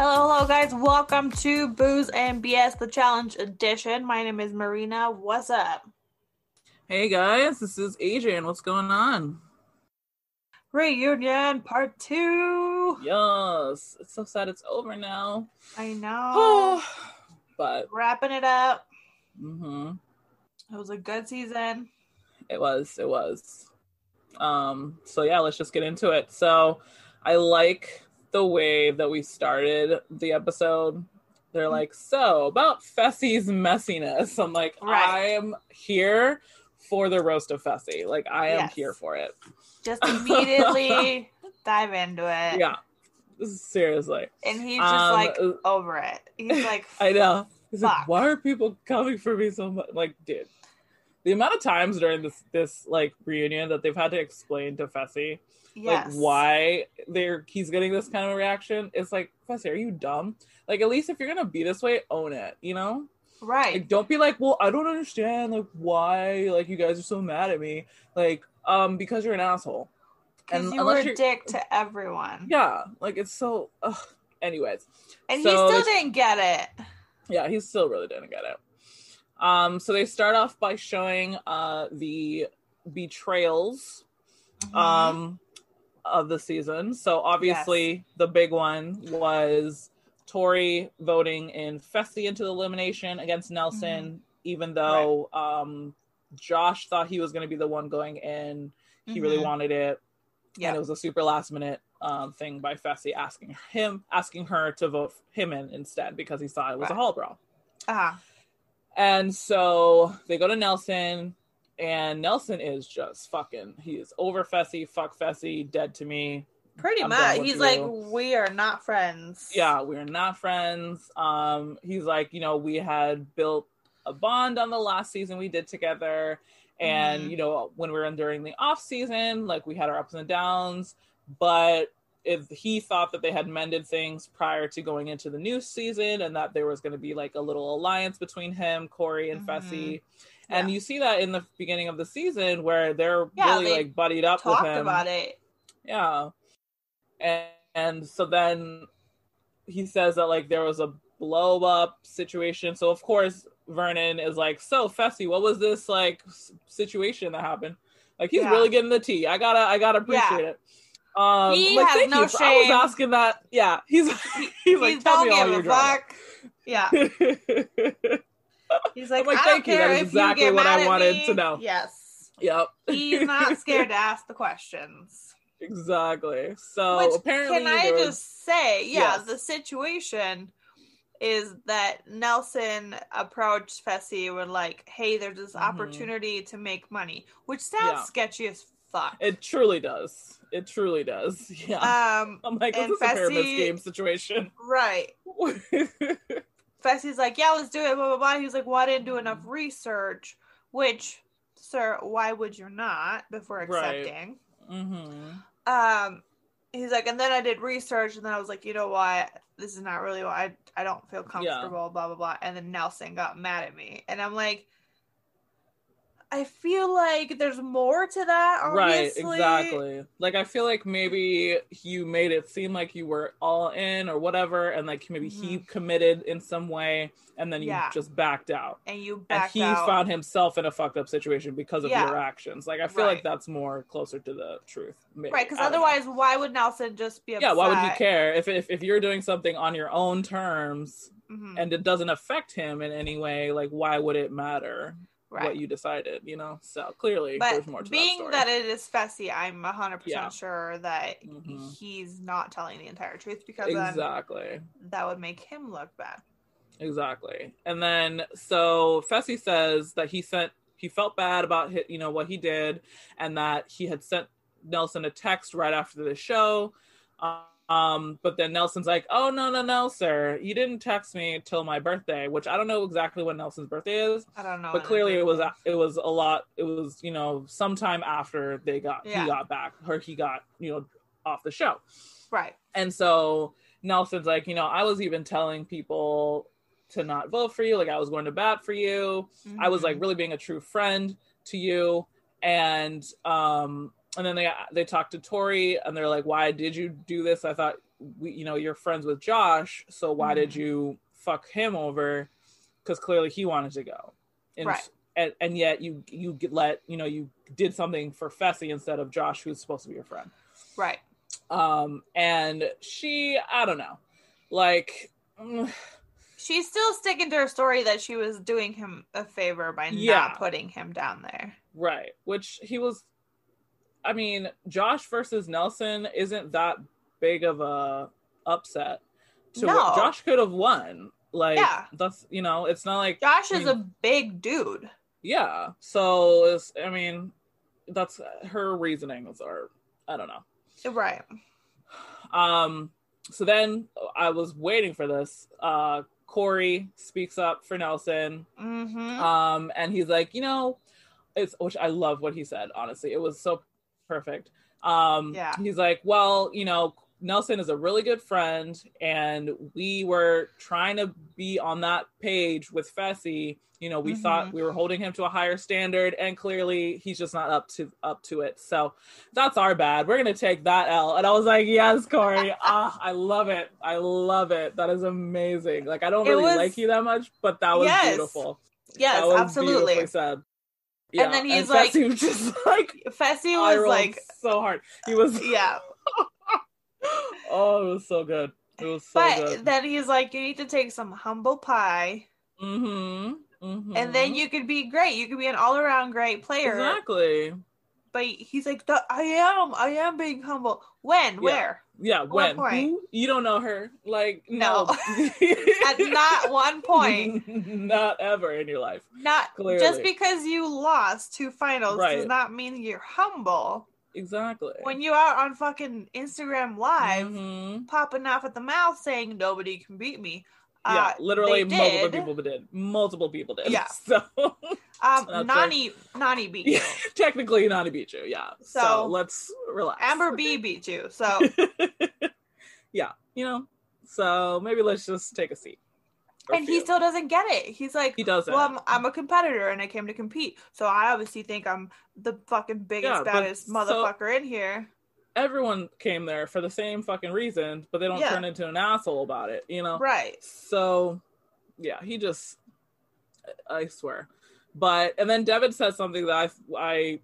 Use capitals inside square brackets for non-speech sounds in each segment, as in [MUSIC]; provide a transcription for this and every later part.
Hello, hello, guys. Welcome to Booze and BS, the Challenge Edition. My name is Marina. What's up? Hey guys, this is Adrian. What's going on? Reunion Part Two. Yes, it's so sad it's over now. I know. [SIGHS] but Wrapping it up. Mm-hmm. It was a good season. it was, it was. Um, so yeah, let's just get into it. So I like the way that we started the episode. They're like, so about Fessy's messiness. I'm like, Right. I'm here for the roast of Fessy. Like I am Yes. here for it. Just immediately [LAUGHS] dive into it. Yeah. Seriously. And he's just Um, like uh, over it. He's like, [LAUGHS] I know. He's like, why are people coming for me so much? Like, dude, the amount of times during this this like reunion that they've had to explain to Fessy yes. like why they're he's getting this kind of reaction. It's like, Fessy, are you dumb? Like, at least if you're gonna be this way, own it. You know, Right. like don't be like, well, I don't understand like why like you guys are so mad at me. Like, um, because you're an asshole. Because and you were a dick to everyone. Yeah, like it's so. Ugh. Anyways, And So he still didn't get it. yeah he still really didn't get it um so they start off by showing uh the betrayals Mm-hmm. um of the season so obviously the big one was tori voting in fessy into the elimination against nelson Mm-hmm. even though um josh thought he was going to be the one going in he really Mhm. wanted it Yeah. and it was a super last minute um, thing by Fessy asking him, asking her to vote him in instead because he thought it was a hall brawl. Ah, And so they go to Nelson, and Nelson is just fucking. He is over Fessy, fuck Fessy, dead to me. pretty I'm much. He's you. like, we are not friends. Yeah, we're not friends. Um, he's like, you know, we had built a bond on the last season we did together, and Mhm. you know, when we were in during the off season, like we had our ups and downs, but if he thought that they had mended things prior to going into the new season and that there was going to be like a little alliance between him, Corey, and Mhm. Fessy. And Yeah. you see that in the beginning of the season where they're Yeah, really they like buddied up with Talked him. about it. Yeah. And, and so then he says that like there was a blow up situation. So of course Vernon is like, "So Fessy, what was this like situation that happened?" Like he's Yeah. really getting the tea. I gotta, I gotta appreciate Yeah. it. Um, He like, has no you. So I was asking that. Yeah, [LAUGHS] he's he's like, He tell me all your drama. fuck. Yeah. [LAUGHS] He's like, like, I thank don't you, that if exactly what I wanted me. to know. Yes. Yep. He's not [LAUGHS] scared to ask the questions. exactly. So Which, apparently, can I was- just say, yeah, Yes. the situation is that Nelson approached Fessy with like, "Hey, there's this Mhm. opportunity to make money," which sounds Yeah. sketchy as fuck. It truly does. It truly does. [LAUGHS] Yeah. um, I'm like, is and this a pyramid Fessy- scheme situation? right. [LAUGHS] Fessy's like, "Yeah, let's do it." Blah blah blah. He's like, "Well, I didn't do enough research," which, sir, why would you not before Right. accepting? hmm um he's like and then i did research and then i was like you know what this is not really what i i don't feel comfortable blah blah blah and then nelson got mad at me and i'm like i feel like there's more to that Right, exactly. Like I feel like maybe you made it seem like you were all in or whatever, and like maybe he committed in some way, and then you Mm-hmm. Yeah. just backed out. and you And he out found himself in a fucked up situation because of Yeah. your actions. Like I feel Right. like that's more closer to the truth. maybe. right because don't know. otherwise why would nelson just be upset yeah, why would you care if, if if you're doing something on your own terms Mhm. and it doesn't affect him in any way? Like why would it matter? Right what you decided, you know. So clearly, but there's more to being that, that, it is Fessy, I'm 100% Yeah. sure that Mhm. he's not telling the entire truth because then exactly, that would make him look bad. exactly. And then so Fessy says that he sent he felt bad about hit, you know what he did, and that he had sent Nelson a text right after the show. Um, but then Nelson's like, "Oh no, no, no, sir, you didn't text me till my birthday," which I don't know exactly when Nelson's birthday is. I don't know. But clearly, it was it was a lot. It was you know sometime after they got Yeah. he got back or he got you know off the show. right. And so Nelson's like, you know, I was even telling people to not vote for you. Like I was going to bat for you. I was like Mhm. really being a true friend to you. And um and then they they talked to Tori and they're like, why did you do this? I thought we, you know, you're friends with Josh, so why did Mhm. you fuck him over? Because clearly he wanted to go. And, Right. and and yet you you let you know you did something for Fessy instead of Josh, who's supposed to be your friend right. um and she i don't know like [SIGHS] She's still sticking to her story that she was doing him a favor by Yeah. not putting him down there. right which he was i mean josh versus nelson isn't that big of a upset to No. what josh could have won like Yeah. that's you know it's not like Josh I is mean, a big dude. yeah so it's i mean that's her reasonings are i don't know Right. Um, so then I was waiting for this. Uh, Corey speaks up for Nelson. Mm-hmm. Um, and he's like, you know, it's which I love what he said, honestly. It was so perfect. Um, Yeah. he's like, well, you know, Nelson is a really good friend, and we were trying to be on that page with Fessy. You know, we Mhm. thought we were holding him to a higher standard, and clearly he's just not up to up to it. So that's our bad. We're gonna take that L. And I was like, yes, Corey. [LAUGHS] ah, I love it. I love it. That is amazing. Like I don't It really was- like you that much, but that was Yes. beautiful. Yes, was absolutely. beautifully said. And then he's like- Fessy was just [LAUGHS] like Fessy was like, so hard. He was [LAUGHS] yeah. [LAUGHS] oh, it was so good. It was so but good. then he's like, you need to take some humble pie, mm-hmm. mm-hmm. and then you could be great. You could be an all-around great player. exactly. But he's like, I am. I am being humble. When? Where? Yeah, when? Who? you don't know her, like No. no, [LAUGHS] [LAUGHS] At not one point. [LAUGHS] not ever in your life. Not Clearly. just because you lost two finals does not mean you're humble. Exactly. When you are on fucking Instagram Live, Mhm. popping off at the mouth saying nobody can beat me. yeah, uh, literally multiple did. people did. Multiple people did. Yeah. So Um, Nany, Nany beat you. [LAUGHS] technically Nany beat you. Yeah. So, So- let's relax. Amber B [LAUGHS] beat you. So [LAUGHS] yeah, you know. So maybe let's just take a seat. And he still doesn't get it. He's like, He doesn't. Well, I'm, I'm a competitor and I came to compete, so I obviously think I'm the fucking biggest, Yeah, baddest so- motherfucker in here. everyone came there for the same fucking reason, but they don't Yeah. turn into an asshole about it, you know? Right. So, yeah, he just, I swear. But, and then Devin says something that I, I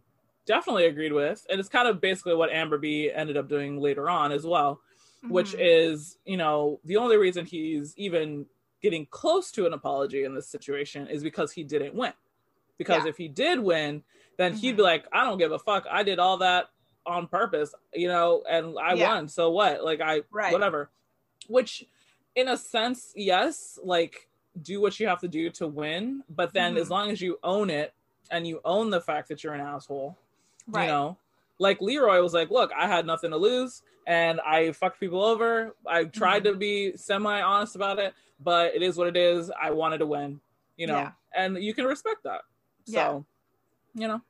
definitely agreed with. And it's kind of basically what Amber B ended up doing later on as well, which Mhm. is, you know, the only reason he's even getting close to an apology in this situation is because he didn't win. Because Yeah. if he did win, then he'd Mhm. be like, I don't give a fuck. I did all that on purpose, you know, and I Yeah. won. So what? Like I Right. whatever. Which in a sense, yes, like do what you have to do to win, but then Mhm. as long as you own it and you own the fact that you're an asshole, Right. you know. Like Leroy was like, "Look, I had nothing to lose and I fucked people over. I tried Mm-hmm. to be semi honest about it, but it is what it is. I wanted to win, you know. Yeah. And you can respect that. So, Yeah. you know.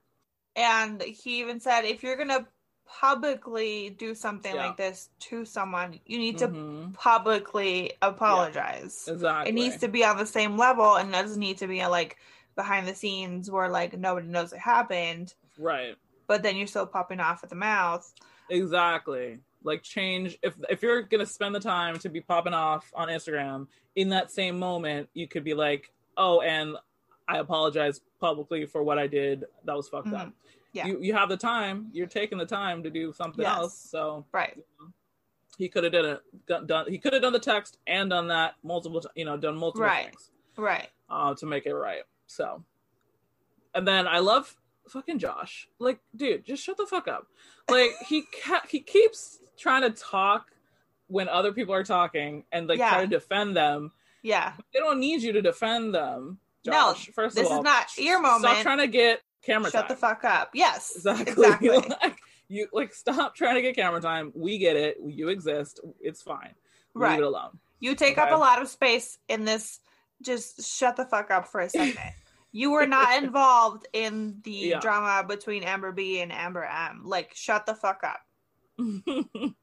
And he even said, if you're gonna publicly do something Yeah. like this to someone, you need to Mhm. publicly apologize. Exactly. It needs to be on the same level, and doesn't need to be like behind the scenes where like nobody knows it happened, right. but then you're still popping off at the mouth. Exactly. Like change if if you're gonna spend the time to be popping off on Instagram in that same moment, you could be like, "Oh, and I apologize publicly for what I did. That was fucked up." Yeah. You you have the time. You're taking the time to do something Yes. else. So Right. he could have done it. Done, he could have done the text and done that multiple. You know, done multiple Right. things Right. uh, to make it right. So, and then I love fucking Josh. Like, dude, just shut the fuck up. Like [LAUGHS] he ca- he keeps trying to talk when other people are talking and like Yeah. try to defend them. Yeah. They don't need you to defend them. No, Josh, first this of all, This is not your moment. Stop trying to get camera Shut time. the fuck up. Yes. Exactly. [LAUGHS] Exactly. Like, you like stop trying to get camera time. We get it. You exist. It's fine. Leave it alone. You take up a lot of space in this. Just shut the fuck up for a second. [LAUGHS] you were not involved in the Yeah. drama between Amber B and Amber M. Like, shut the fuck up. [LAUGHS]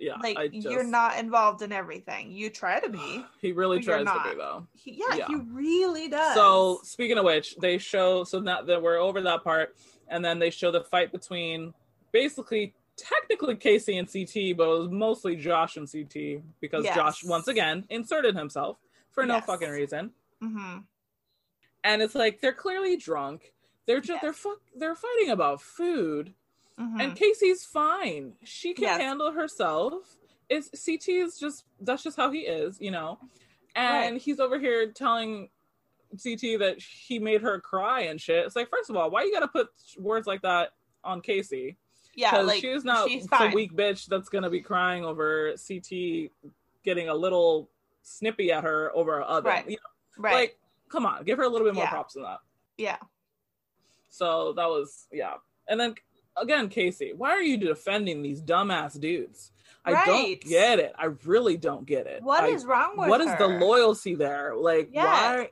yeah, Like, just, you're not involved in everything. You try to be. [SIGHS] He really tries to be though. He, yeah, Yeah. he really does. So speaking of which, they show so now that we're over that part, and then they show the fight between basically technically Casey and CT, but it was mostly Josh and CT because Yes. Josh once again inserted himself for no Yes. fucking reason. hmm And it's like they're clearly drunk. They're just they're Yes. fuck they're fighting about food. Hmm And Casey's fine. She can Yes. handle herself. Is CT is just that's just how he is, you know. And Right. he's over here telling CT that he made her cry and shit. It's like, first of all, why you gotta put words like that on Casey? yeah, like she's not she's some weak bitch that's gonna be crying over CT getting a little snippy at her over a oven. Right. You know, right? Like, come on, give her a little bit more Yeah. props than that. yeah, So that was yeah. And then again, Casey, why are you defending these dumbass dudes? I Right. don't get it. I really don't get it. what I- is wrong with what is the loyalty there? Like Yeah. why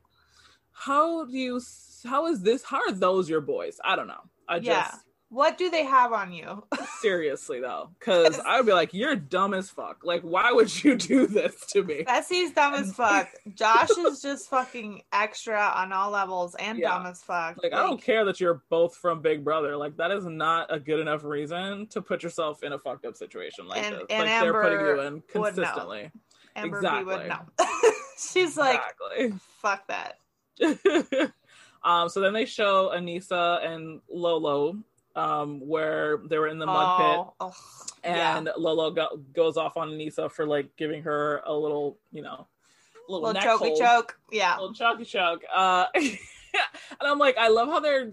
how do you how is this how are those your boys? I don't know. I just Yeah. What do they have on you? [LAUGHS] seriously though, because I would be like, you're dumb as fuck. Like, why would you [LAUGHS] do this to me? Fessy's dumb as fuck. [LAUGHS] Josh is just fucking extra on all levels and Yeah. dumb as fuck. Like, I don't care that you're both from Big Brother. Like, that is not a good enough reason to put yourself in a fucked up situation like And- this. and like they're putting you Amber in consistently. Amber B would exactly. know. She's like, exactly. fuck that. um, so then they show Anissa and Lolo, um, where they were in the mud pit. oh, ugh, yeah. and Lolo go- goes off on Anissa for like giving her a little, you know, little, little hold, choke. Yeah. little choky choke. Uh, [LAUGHS] and I'm like, I love how they're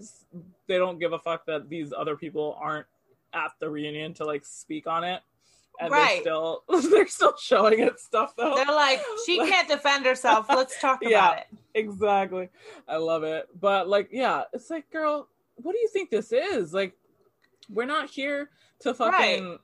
they don't give a fuck that these other people aren't at the reunion to like speak on it, and they're Right. still [LAUGHS] they're still showing it stuff though. They're like, [LAUGHS] she can't defend herself. Let's talk about it. exactly. I love it. But like, yeah, it's like, girl, what do you think this is? Like, we're not here to fucking,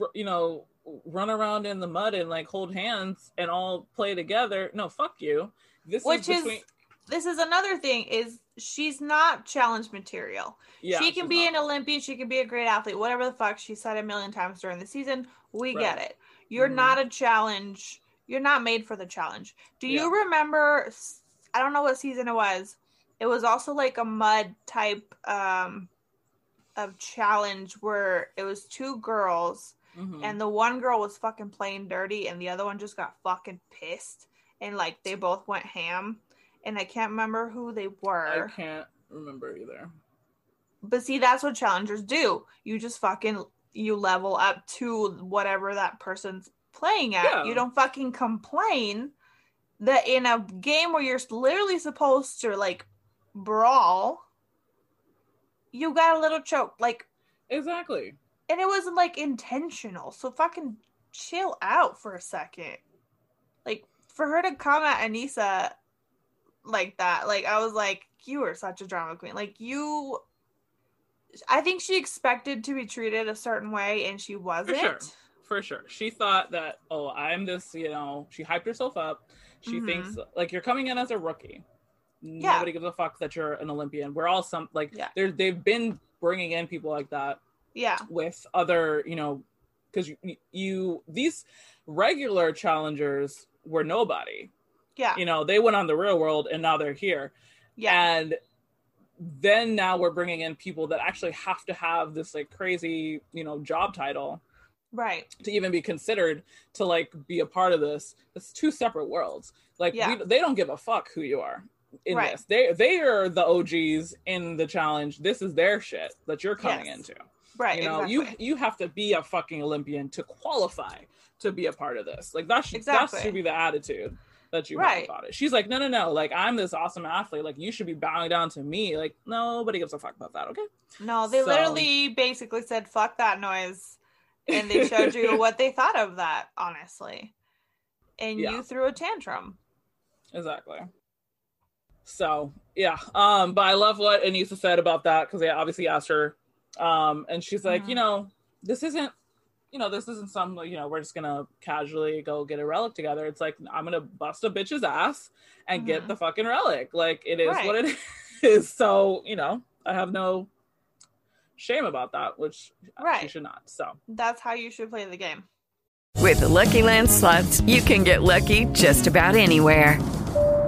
r- you know, run around in the mud and like hold hands and all play together. No, fuck you. This Which is is this is another thing is she's not challenge material. yeah, she can be not. an Olympian, she can be a great athlete, whatever the fuck she said a million times during the season. We Right. get it. You're Mhm. not a challenge. You're not made for the challenge. Do Yeah. you remember I don't know what season it was. It was also like a mud type um of challenge where it was two girls Mhm. and the one girl was fucking playing dirty and the other one just got fucking pissed and like they both went ham and I can't remember who they were. I can't remember either. But see, that's what challengers do. You just fucking you level up to whatever that person's playing at. Yeah. You don't fucking complain that in a game where you're literally supposed to like brawl, you got a little choke. Like, Exactly. and it wasn't like intentional. So fucking chill out for a second. Like for her to come at Anissa like that, like I was like, you are such a drama queen. Like you I think she expected to be treated a certain way and she wasn't. For sure. For sure. She thought that, oh, I'm this, you know, she hyped herself up. She Mhm. thinks like you're coming in as a rookie. Yeah. Nobody gives a fuck that you're an Olympian. We're all some like Yeah. they're they've been bringing in people like that Yeah. with other, you know, because you, you these regular challengers were nobody. Yeah. You know, they went on the real world and now they're here. Yeah. And then now we're bringing in people that actually have to have this like crazy, you know, job title right. to even be considered to like be a part of this. It's two separate worlds. Like Yeah. we, they don't give a fuck who you are in Right. this. They they are the OGs in the challenge. This is their shit that you're coming Yes. into. Right. You know, exactly. you you have to be a fucking Olympian to qualify to be a part of this. Like that should Exactly. that should be the attitude that you Right. have about it. She's like, no, no, no. Like I'm this awesome athlete. Like you should be bowing down to me. Like nobody gives a fuck about that. Okay. No, they So- literally basically said fuck that noise and they showed you [LAUGHS] what they thought of that, honestly. And Yeah. you threw a tantrum. Exactly. So yeah, um, but I love what Anissa said about that because they obviously asked her Um, and she's like, mm-hmm. you know, this isn't, you know, this isn't some, you know, we're just gonna casually go get a relic together. It's like I'm gonna bust a bitch's ass and mm-hmm. get the fucking relic. Like it is right. what it [LAUGHS] is. So you know, I have no shame about that, which right. she should not. So that's how you should play the game. With the Lucky Land slots, you can get lucky just about anywhere.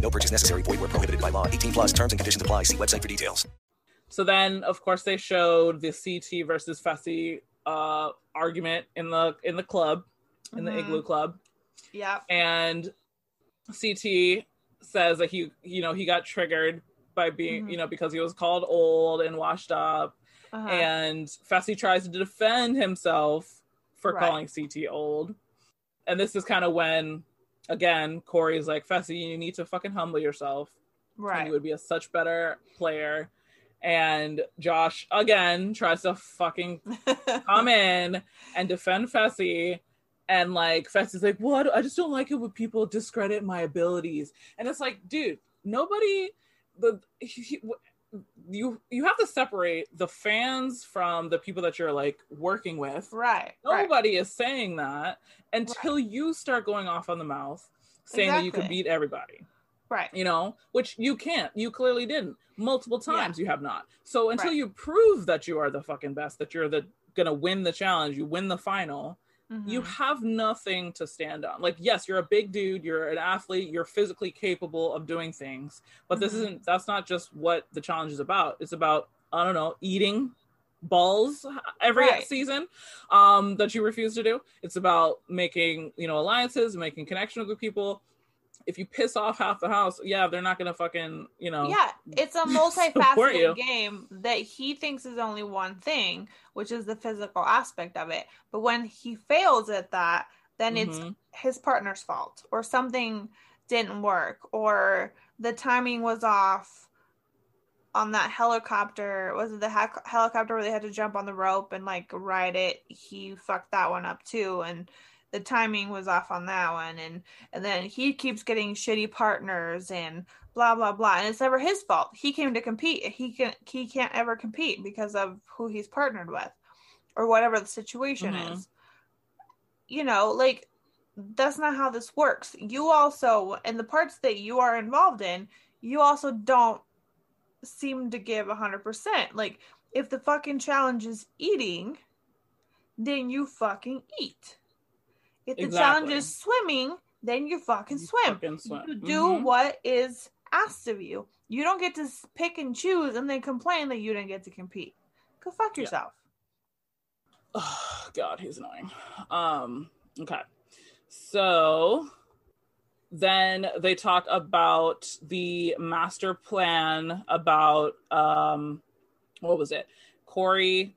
No purchase necessary. Void where prohibited by law. 18 plus terms and conditions apply. See website for details. So then, of course, they showed the CT versus Fessy uh, argument in the in the club, in mm-hmm. the Igloo Club. Yeah. And CT says that he you know he got triggered by being mm-hmm. you know because he was called old and washed up uh-huh. and Fessy tries to defend himself for right. calling CT old and this is kind of when again Corey's like Fessy you need to fucking humble yourself right and you would be a such better player and Josh again tries to fucking [LAUGHS] come in and defend Fessy and like Fess is like, "What? I just don't like it when people discredit my abilities." And it's like, dude, nobody the he, you you have to separate the fans from the people that you're like working with. Right. Nobody right. is saying that until right. you start going off on the mouth saying exactly. that you can beat everybody. Right. You know, which you can't. You clearly didn't. Multiple times yeah. you have not. So until right. you prove that you are the fucking best, that you're the gonna win the challenge, you win the final, Mm-hmm. you have nothing to stand on. Like, yes, you're a big dude, you're an athlete, you're physically capable of doing things, but mm-hmm. this isn't, that's not just what the challenge is about. It's about, I don't know, eating balls every right. season um that you refuse to do it's about making you know alliances making connections with people if you piss off half the house, yeah, they're not gonna fucking, you know. Yeah, it's a [LAUGHS] multifaceted game that he thinks is only one thing, which is the physical aspect of it. But when he fails at that, then mm-hmm. it's his partner's fault, or something didn't work, or the timing was off on that helicopter. Was it the ha- helicopter where they had to jump on the rope and like ride it? He fucked that one up too, and the timing was off on that one. And and then he keeps getting shitty partners and blah blah blah. And it's never his fault. He came to compete. He can he can't ever compete because of who he's partnered with or whatever the situation mm-hmm. is. You know like that's not how this works. You also in the parts that you are involved in you also don't seem to give 100% like if the fucking challenge is eating then you fucking eat if the exactly. challenge is swimming, then you fucking swim. Fucking swim. You do mm-hmm. what is asked of you. You don't get to pick and choose and then complain that you didn't get to compete. Go fuck yourself. Yeah. Oh, God, he's annoying. Um, okay. So then they talk about the master plan about um what was it? Corey.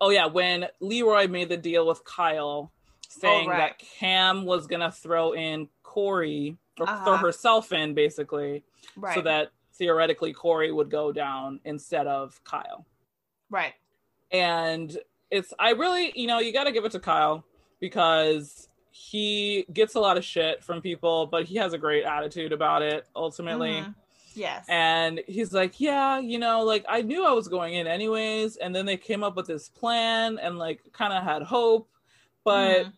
Oh yeah, when Leroy made the deal with Kyle saying oh, right. that Cam was gonna throw in Corey or uh-huh. throw herself in basically, right. so that theoretically Corey would go down instead of Kyle. Right. And it's I really, you know, you got to give it to Kyle because he gets a lot of shit from people, but he has a great attitude about it ultimately. Mm-hmm. Yes. And he's like, yeah, you know, like I knew I was going in anyways. And then they came up with this plan and like kind of had hope. But mm-hmm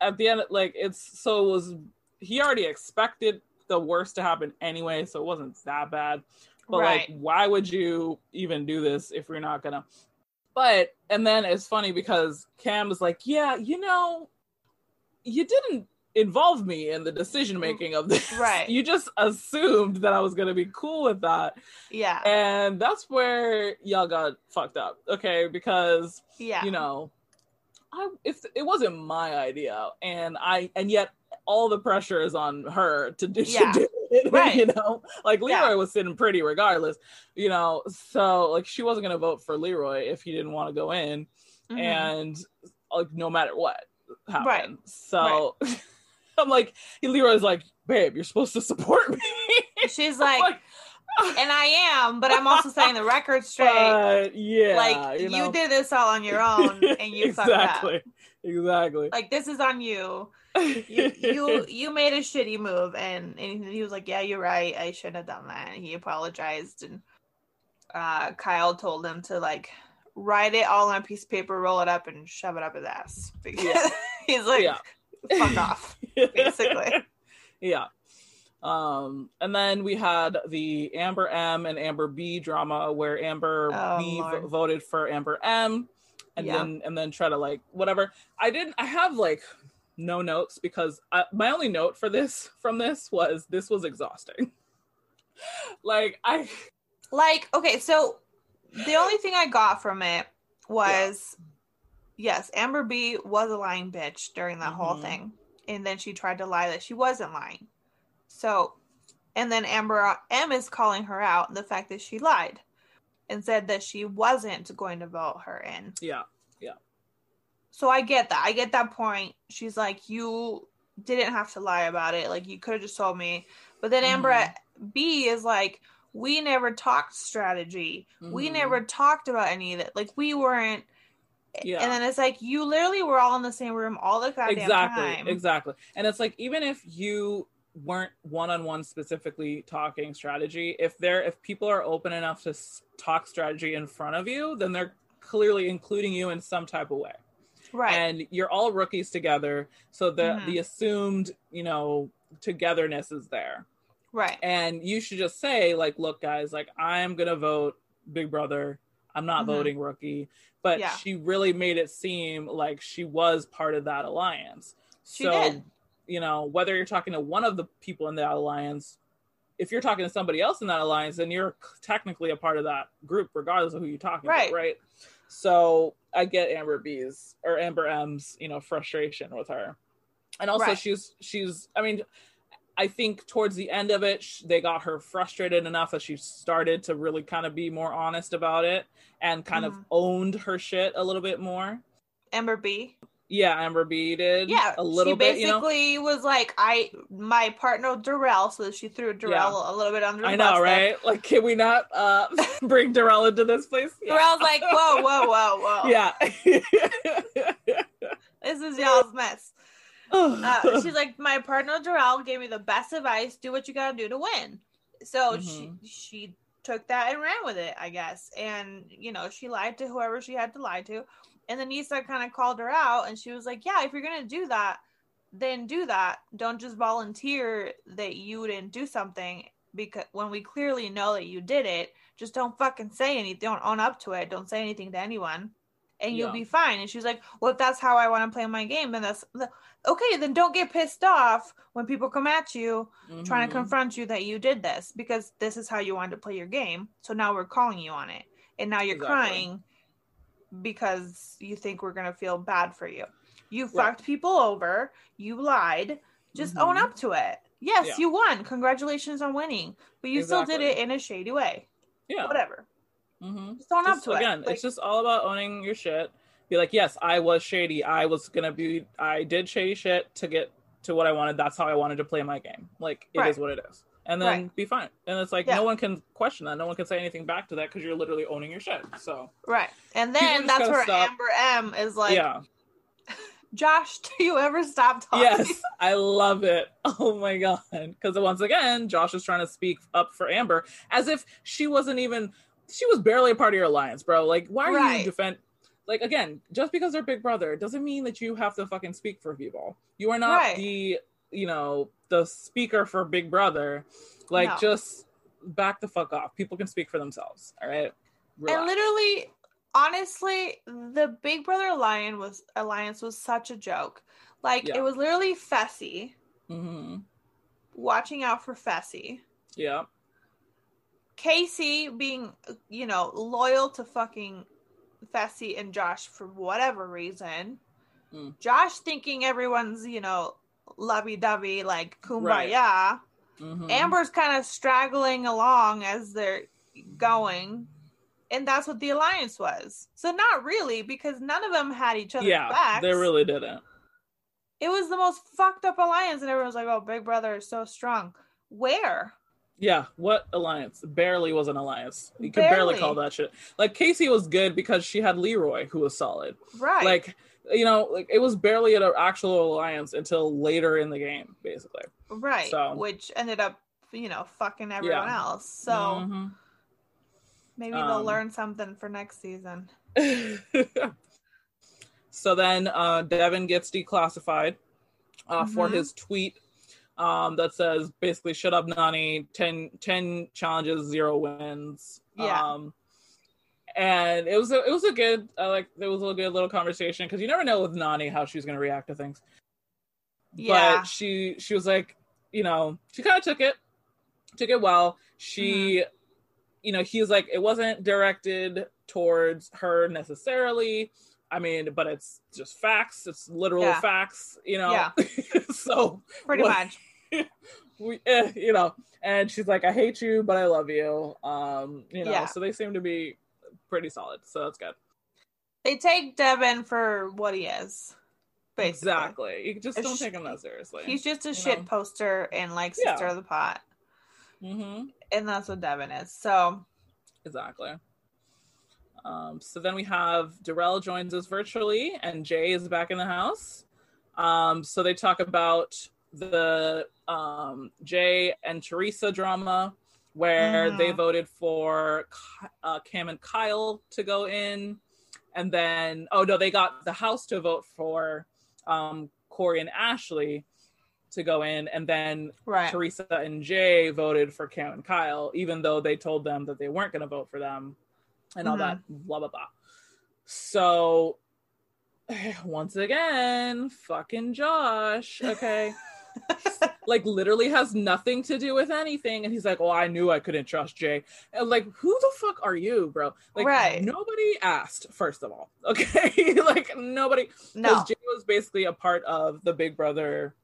at the end, like it's so it was he already expected the worst to happen anyway, so it wasn't that bad. But right. like, why would you even do this if you're not gonna? But and then it's funny because Cam is like, yeah, you know, you didn't involve me in the decision mm, making of this. Right. [LAUGHS] You just assumed that I was gonna be cool with that. Yeah. And that's where y'all got fucked up. Okay, because yeah. you know, I if it wasn't my idea and I and yet all the pressure is on her to do, [LAUGHS] Yeah. do it. [LAUGHS] Right. You know, like Leroy Yeah. was sitting pretty regardless. You know, so like she wasn't gonna vote for Leroy if he didn't want to go in, Mhm. and like no matter what happened. Right. So [LAUGHS] I'm like, Leroy's like, babe, you're supposed to support me. She's like, and I am, but I'm also setting the record [LAUGHS] straight. But, yeah, like you, you, did this all on your own, and you [LAUGHS] fucked up. exactly, exactly. Like this is on you. You [LAUGHS] you you made a shitty move, and and he was like, "Yeah, you're right. I shouldn't have done that." And he apologized, and uh, Kyle told him to like write it all on a piece of paper, roll it up, and shove it up his ass. Because Yeah. he's like, Yeah. "Fuck off," basically. yeah. Um, and then we had the Amber M and Amber B drama where Amber Oh, B voted for Amber M and Yeah. then and then try to like whatever. I didn't I have like no notes because I, my only note for this from this was this was exhausting. [LAUGHS] like I Like, okay, so the only thing I got from it was yes, Amber B was a lying bitch during that whole Mhm. thing. And then she tried to lie that she wasn't lying. So, and then Amber M is calling her out the fact that she lied and said that she wasn't going to vote her in. yeah, yeah. So I get that. I get that point. She's like, you didn't have to lie about it. Like, you could have just told me. But then Amber Mhm. B is like, we never talked strategy. We Mhm. never talked about any of it. Like, we weren't. Yeah. And then it's like, you literally were all in the same room all the goddamn exactly time. exactly and it's like even if you weren't one-on-one specifically talking strategy if they're if people are open enough to s- talk strategy in front of you then they're clearly including you in some type of way Right. and you're all rookies together so the Mhm. the assumed you know togetherness is there right. and you should just say like look guys like i'm gonna vote big brother i'm not Mhm. voting rookie but Yeah. she really made it seem like she was part of that alliance She so did. You know whether you're talking to one of the people in that alliance if you're talking to somebody else in that alliance then you're technically a part of that group regardless of who you're talking Right. to right so i get amber b's or amber m's you know frustration with her and also Right. she's she's i mean i think towards the end of it they got her frustrated enough that she started to really kind of be more honest about it and kind of Mhm. owned her shit a little bit more Amber B. yeah amber b did Yeah, a little she bit you know basically was like, I my partner Darrell, so she threw Darrell a little bit under the I know, there. right? Like, can we not uh [LAUGHS] bring Darrell into this place? Yeah. Darrell's like, whoa, whoa, whoa, whoa. Yeah. [LAUGHS] This is y'all's mess. Uh, [SIGHS] she's like, my partner Darrell gave me the best advice. Do what you gotta do to win. So Mhm. she she took that and ran with it, I guess. And you know, she lied to whoever she had to lie to. And then Nisa kind of called her out, and she was like, "Yeah, if you're gonna do that, then do that. Don't just volunteer that you didn't do something because when we clearly know that you did it, just don't fucking say anything. Don't own up to it. Don't say anything to anyone." And you'll Yeah. be fine. And she's like, "Well, if that's how I want to play my game, then that's okay. Then don't get pissed off when people come at you trying to Mhm. confront you that you did this because this is how you wanted to play your game. So now we're calling you on it. And now you're Exactly. crying because you think we're going to feel bad for you. You Right. fucked people over. You lied. Just own Mhm. up to it. Yes, Yeah. you won. Congratulations on winning. But you still did it in a shady way. Yeah. Whatever. Mm-hmm. Just own up to again, it. Like, it's just all about owning your shit. Be like, yes, I was shady. I was gonna be. I did shady shit to get to what I wanted. That's how I wanted to play my game. Like it is Right. what it is. And then Right. be fine. And it's like Yeah. no one can question that. No one can say anything back to that because you're literally owning your shit. So right. And then that's where stop. Amber M is like, yeah. [LAUGHS] Josh, do you ever stop talking? Yes, I love it. [LAUGHS] Oh my god! Because once again, Josh is trying to speak up for Amber as if she wasn't even. She was barely a part of your alliance, bro. Like, why are Right. you defend? Like again, just because they're big brother doesn't mean that you have to fucking speak for people. You are not Right. the, you know, the speaker for Big Brother. Like, No. just back the fuck off. People can speak for themselves. All right. Relax. And literally, honestly, the Big Brother Alliance was alliance was such a joke. Like Yeah. it was literally Fessy hmm watching out for Fessy. Yeah. Casey being, you know, loyal to fucking Fessy and Josh for whatever reason. Mm. Josh thinking everyone's, you know, lovey dovey, like kumbaya. Right. Mhm. Amber's kind of straggling along as they're going. And that's what the alliance was. So not really, because none of them had each other's yeah, backs. they really didn't. It was the most fucked up alliance, and everyone's like, "Oh, Big Brother is so strong." Where? Yeah, what alliance? Barely was an alliance. You could barely Barely. call that shit. Like Casey was good because she had Leroy, who was solid. Right. Like you know, like it was barely an actual alliance until later in the game, basically. Right. So- Which ended up, you know, fucking everyone Yeah. else. So Mhm. maybe they'll Um, learn something for next season. [LAUGHS] so then uh, Devin gets declassified uh, for Mhm. his tweet um, that says basically "Shut up, Nany." 10, 10 challenges, zero wins. Yeah. Um, and it was a, it was a good uh, like it was a good little conversation because you never know with Nany how she's gonna react to things. Yeah. But she she was like, you know, she kind of took it, took it well. She, Mm-hmm. you know, he's like, it wasn't directed towards her necessarily. I mean, but it's just facts. It's literal Yeah. facts, you know. Yeah. [LAUGHS] so Pretty much. [LAUGHS] we, eh, you know, and she's like, I hate you, but I love you. Um, you know, Yeah. so they seem to be pretty solid. So that's good. They take Devin for what he is. Basically. Exactly. You just A don't sh- take him that seriously. He's just a shit know? poster and likes Yeah. to stir the pot. Mm-hmm. And that's what Devin is. So Exactly. Um, so then we have Darrell joins us virtually, and Jay is back in the house. Um, so they talk about the um, Jay and Teresa drama, where they voted for uh, Cam and Kyle to go in, and then oh no, they got the house to vote for um, Corey and Ashley to go in, and then Right. Teresa and Jay voted for Cam and Kyle, even though they told them that they weren't going to vote for them, and all that blah blah blah. So [SIGHS] once again, fucking Josh, okay. [LAUGHS] [LAUGHS] like literally has nothing to do with anything. And he's like oh i knew i couldn't trust jay. And like who the fuck are you bro? Like Right. nobody asked first of all. [LAUGHS] Okay? Like nobody. No. jay was basically a part of the big brother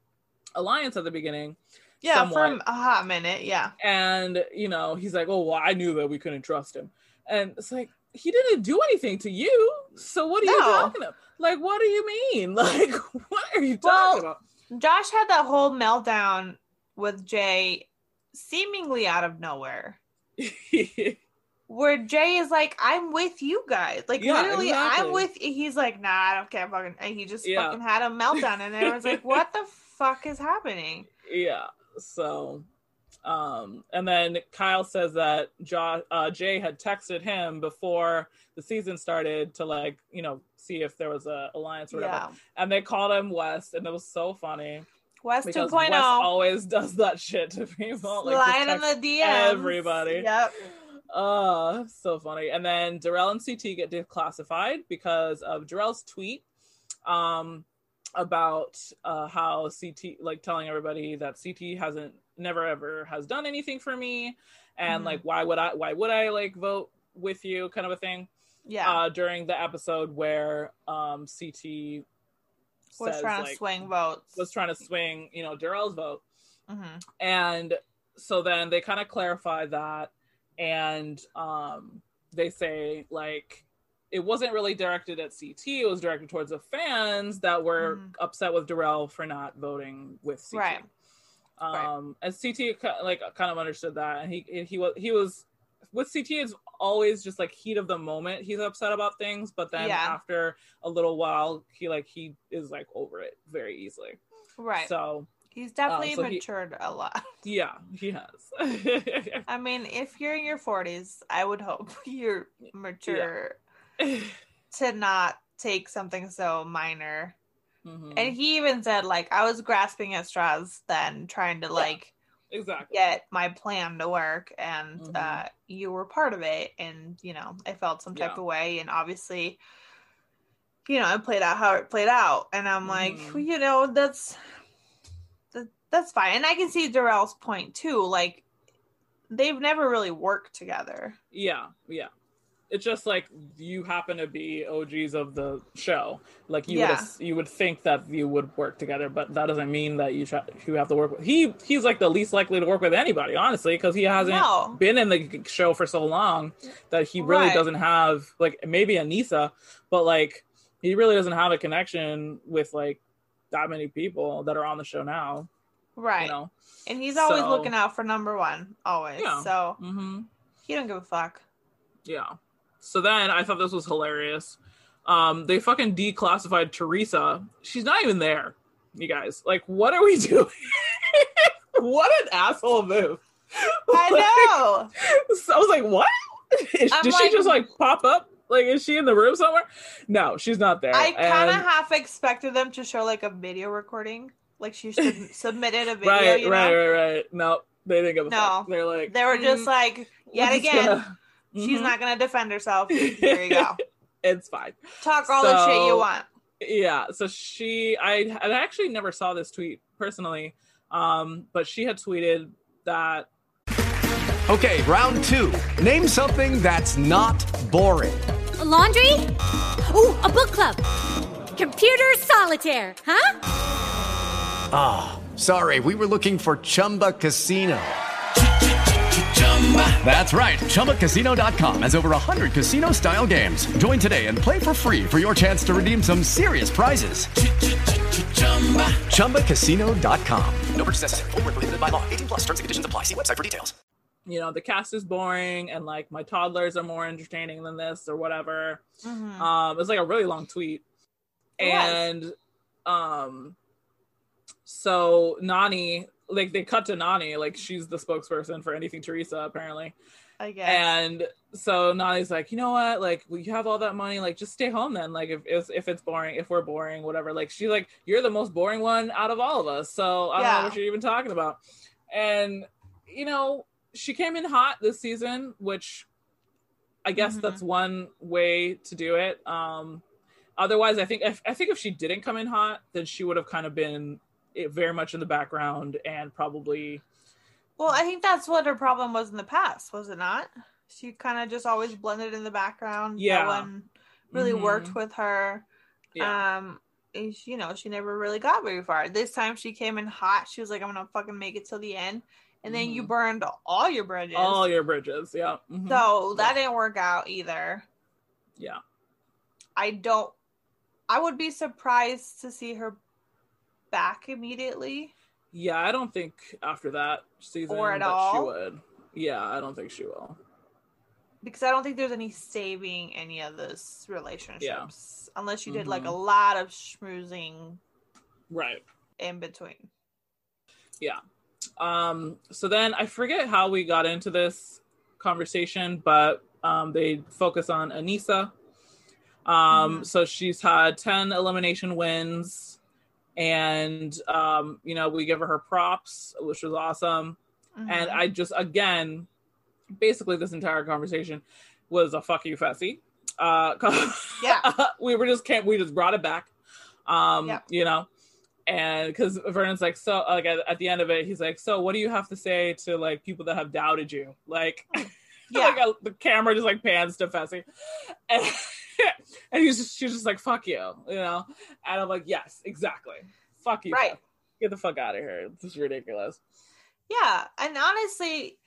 alliance at the beginning. Yeah, somewhat. for a hot minute, yeah. and you know he's like oh well i knew that we couldn't trust him. And it's like he didn't do anything to you. So what are you talking about? Like what do you mean? [LAUGHS] Like what are you Well, talking about Josh had that whole meltdown with Jay seemingly out of nowhere. [LAUGHS] Where Jay is like, I'm with you guys. Like Yeah, literally, exactly. I'm with he's like, nah, I don't care fucking and he just Yeah. fucking had a meltdown and everyone's like, [LAUGHS] What the fuck is happening? yeah so um and then kyle says that jo- uh, jay had texted him before the season started to like you know see if there was a alliance or whatever Yeah. and they called him Wes and it was so funny Wes because 2.0. Wes always does that shit to people like, Slide in the DMs. everybody Yep. uh so funny and then Darrell and ct get declassified because of Darrell's tweet um about uh how ct like telling everybody that ct hasn't never ever has done anything for me and Mhm. like why would i why would i like vote with you kind of a thing Yeah. uh during the episode where um ct was says, trying to like, swing votes. was trying to swing you know Darrell's vote Mhm. and so then they kind of clarify that and um they say like it wasn't really directed at CT it was directed towards the fans that were Mhm. upset with Darrell for not voting with CT Right. Um and CT like kind of understood that and he he was he was with CT it's always just like heat of the moment he's upset about things but then Yeah. after a little while he like he is like over it very easily Right. so He's definitely so he- matured a lot. [LAUGHS] yeah he has [LAUGHS] I mean, if you're in your 40s, I would hope [LAUGHS] you're mature to not take something so minor. Mhm. And he even said, like, I was grasping at straws then, trying to, like, exactly get my plan to work. And Mhm. uh, you were part of it. And, you know, I felt some type Yeah. of way. And obviously, you know, it played out how it played out. And I'm like, Mhm. well, you know, that's that, that's fine. And I can see Darrell's point too. Like they've never really worked together. Yeah, yeah. It's just like you happen to be OGs of the show. Like you Yeah. would you would think that you would work together, but that doesn't mean that you you have to work with. He he's like the least likely to work with anybody, honestly, because he hasn't No. been in the show for so long that he really Right. doesn't have like maybe Aneesa, but like he really doesn't have a connection with like that many people that are on the show now. Right. You know. And he's always So- looking out for number one, always. Yeah. So Mm-hmm. he don't give a fuck. Yeah. So then I thought this was hilarious. Um, they fucking declassified Teresa. She's not even there, you guys. Like, what are we [LAUGHS] doing? what an asshole move. I [LAUGHS] know. So I was like, what? Is, did she just like pop up? Like, is she in the room somewhere? No, she's not there. I kind of half expected them to show like a video recording. Like she sub- [LAUGHS] submitted a video, right, you know? right, right, right. No, they didn't give a No. fuck. They're like, They were just "Mm, like, yet again, gonna- she's Mhm. not gonna defend herself. There you go. [LAUGHS] it's fine. Talk all the shit you want. yeah so she i i actually never saw this tweet personally um but she had tweeted that Okay, round two. Name something that's not boring. A laundry? Ooh, a book club. Computer solitaire, huh? Ah, sorry, we were looking for Chumba Casino. That's right. ChumbaCasino.com has over 100 casino style games. Join today and play for free for your chance to redeem some serious prizes. ChumbaCasino.com. No purchase necessary. Void where prohibited by law. 18 plus terms and conditions apply. See website for details. you know the cast is boring and like my toddlers are more entertaining than this or whatever Mhm. um it's like a really long tweet It was. and um so Nany like they cut to Nany like she's the spokesperson for anything teresa apparently I guess. and so Nany's like, you know what? Like, we have all that money. Like, just stay home then. Like, if if, if it's boring, if we're boring, whatever. Like, she's like, you're the most boring one out of all of us. So I don't know what you're even talking about. And you know, she came in hot this season, which I guess Mhm. that's one way to do it. Um, otherwise, I think if, I think if she didn't come in hot, then she would have kind of been eh, very much in the background and probably well, I think that's what her problem was in the past, was it not? She kind of just always blended in the background. Yeah. No one really Mhm. worked with her. yeah. Um, she, you know, she never really got very far. This time she came in hot. She was like, "I'm gonna fucking make it till the end," and then you Mhm. burned all your bridges. all your bridges. Yeah. Mhm. so that didn't work out either. yeah. I don't. I would be surprised to see her back immediately. Yeah, I don't think after that season Or at that she all? would. Yeah, I don't think she will. because I don't think there's any saving any of this relationships unless you did like a lot of schmoozing Right. in between. Yeah. Um so then I forget how we got into this conversation, but um they focus on Aneesa. Um Mhm. so she's had 10 elimination wins and um you know, we give her her props, which was awesome. and Mhm. I just again, basically this entire conversation was a fuck you, Fessy. Uh, [LAUGHS] Yeah. we were just can't we just brought it back, um, Yep. you know, and because Vernon's like so like at, at the end of it, he's like, so what do you have to say to like people that have doubted you, like. [LAUGHS] Yeah. like uh, the camera just like pans to Fessy, [LAUGHS] and, [LAUGHS] and he's just she's just like fuck you, you know, and I'm like yes, exactly, fuck you, Right. Get the fuck out of here, this is ridiculous. Yeah, and honestly,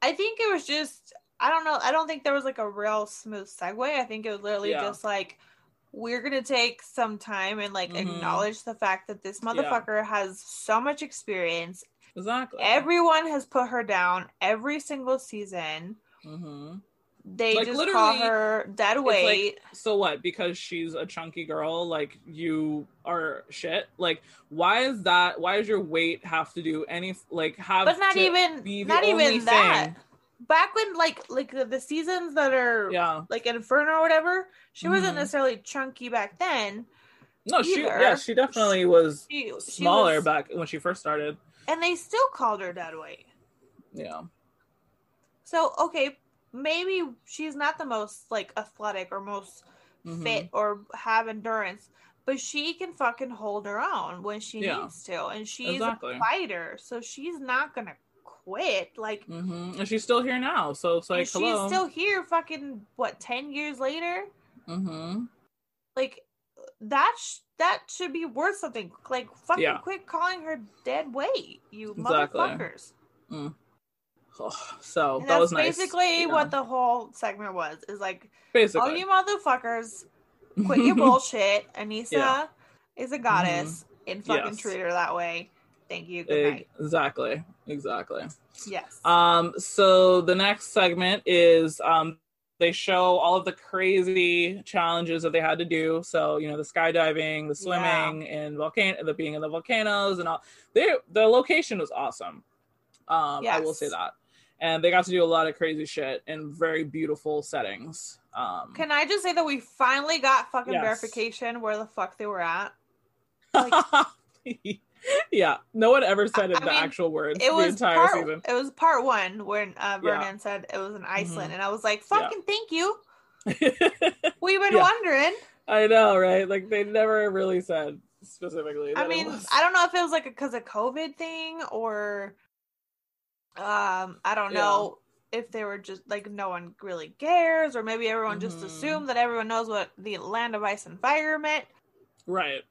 I think it was just I don't know. I don't think there was like a real smooth segue. I think it was literally Yeah. just like we're gonna take some time and like Mhm. acknowledge the fact that this motherfucker has so much experience. Exactly. Everyone has put her down every single season. hmm They Like, just call her dead weight. like, so what? Because she's a chunky girl, like you are shit. Like, why is that? Why does your weight have to do any like have? but not to even be the not even that. thing? Back when like like the, the seasons that are Yeah. like Inferno or whatever, she wasn't Mhm. necessarily chunky back then. No, she yeah, she definitely was She, she smaller was- back when she first started. and they still called her dead weight. Yeah. So okay, maybe she's not the most like athletic or most Mhm. fit or have endurance, but she can fucking hold her own when she Yeah. needs to, and she's Exactly. a fighter, so she's not gonna quit. Like, hmm And she's still here now, so it's like, she's still here. Fucking what? Ten years later, hmm like that. Sh- that should be worth something. Like, fucking Yeah. quit calling her dead weight, you Exactly. motherfuckers. Mm. So And that was nice. basically Yeah. what the whole segment was. Is like, Basically. all you motherfuckers, [LAUGHS] quit your bullshit. Aneesa Yeah. is a goddess, and fucking Yes. treat her that way. Thank you. Good night. Exactly. Exactly. Yes. Um, so the next segment is um they show all of the crazy challenges that they had to do. So, you know, the skydiving, the swimming, and volcano the being in the volcanoes and all they the location was awesome. Um, I will say that. And they got to do a lot of crazy shit in very beautiful settings. Um Can I just say that we finally got fucking Yes. verification where the fuck they were at? [LAUGHS] yeah, no one ever said it I the mean, actual words It the was entire part. season. It was part one when uh, Yeah. Vernon said it was in Iceland, Mhm. and I was like, Yeah. "Fucking thank you." [LAUGHS] We've been Yeah. wondering. I know, right? Like they never really said specifically. I mean. I don't know if it was like a because of COVID thing or, um, I don't Yeah. know if they were just like no one really cares, or maybe everyone just Mhm. assumed that everyone knows what the land of ice and fire meant. right.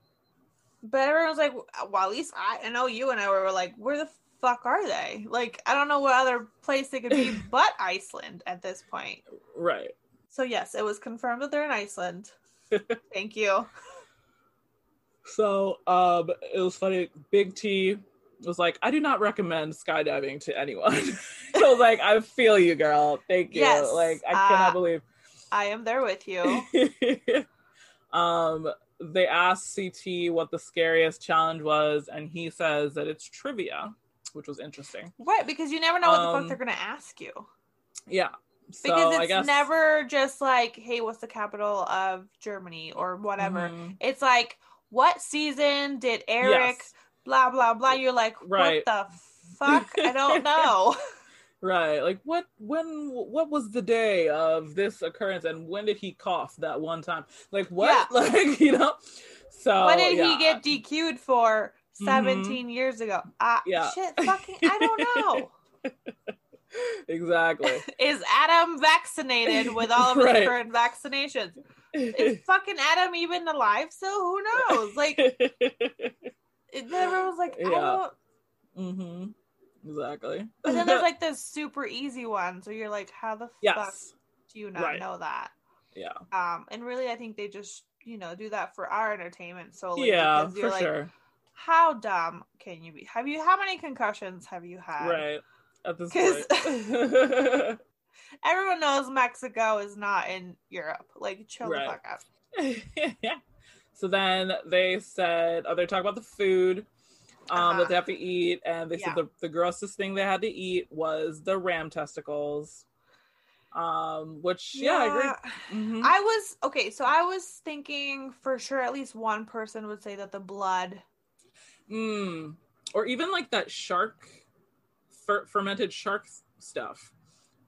But everyone's like, well, at least I, I know you and I were like, where the fuck are they? Like, I don't know what other place they could be [LAUGHS] but Iceland at this point. Right. So yes, it was confirmed that they're in Iceland. [LAUGHS] Thank you. So um it was funny. Big T was like, I do not recommend skydiving to anyone. [LAUGHS] so like, I feel you, girl. Thank you. Yes, Like I uh, cannot believe I am there with you. [LAUGHS] um they asked CT what the scariest challenge was, and he says that it's trivia, which was interesting. right, because you never know what the Um, fuck they're gonna ask you. Yeah. So Because it's guess never just like, hey, what's the capital of Germany or whatever. Mhm. It's like, what season did Eric Yes. Blah blah blah? You're like, Right. what the fuck? I [LAUGHS] don't know. [LAUGHS] Right. Like what when what was the day of this occurrence and when did he cough that one time? Like what? Yeah. [LAUGHS] Like, you know? So what did yeah. he get DQ'd for Mhm. 17 years ago? Uh, Yeah. Shit, fucking, I don't know. Exactly. Is Adam vaccinated with all of his Right. current vaccinations? Is fucking Adam even alive so Who knows? Like, it, everyone's like, I don't. mm-hmm. Exactly. But then there's like [LAUGHS] this super easy one, so you're like, how the fuck do you not Right. know that? Yeah. Um, and really, I think they just you know do that for our entertainment solely. Yeah, for like, sure. How dumb can you be? Have you? How many concussions have you had? Right. At this point. [LAUGHS] [LAUGHS] Everyone knows Mexico is not in Europe. Like, chill Right. the fuck out. So then they said, oh, they talk about the food um, Uh-huh. that they have to eat, and they Yeah. said the, the grossest thing they had to eat was the ram testicles. Um, which yeah, I agree. Mhm. I was okay, so I was thinking for sure at least one person would say that the blood. Mm. Or even like that shark, fer- fermented shark stuff.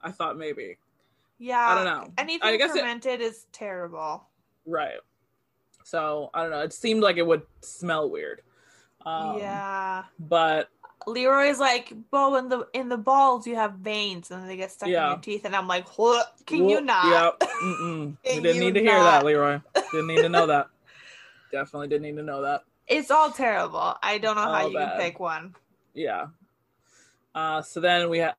I thought maybe. Yeah, I don't know. Anything I guess fermented is terrible. Right. So I don't know. It seemed like it would smell weird. Um, yeah. But Leroy's like, "Bo, in the in the balls you have veins, and they get stuck in your teeth." And I'm like, "What? Can you not?" Yep. [LAUGHS] Mm-mm. Didn't need to hear that, Leroy. Didn't need to know that. [LAUGHS] Definitely didn't need to know that. It's all terrible. I don't know how you bad. can pick one. Yeah. Uh, so then we have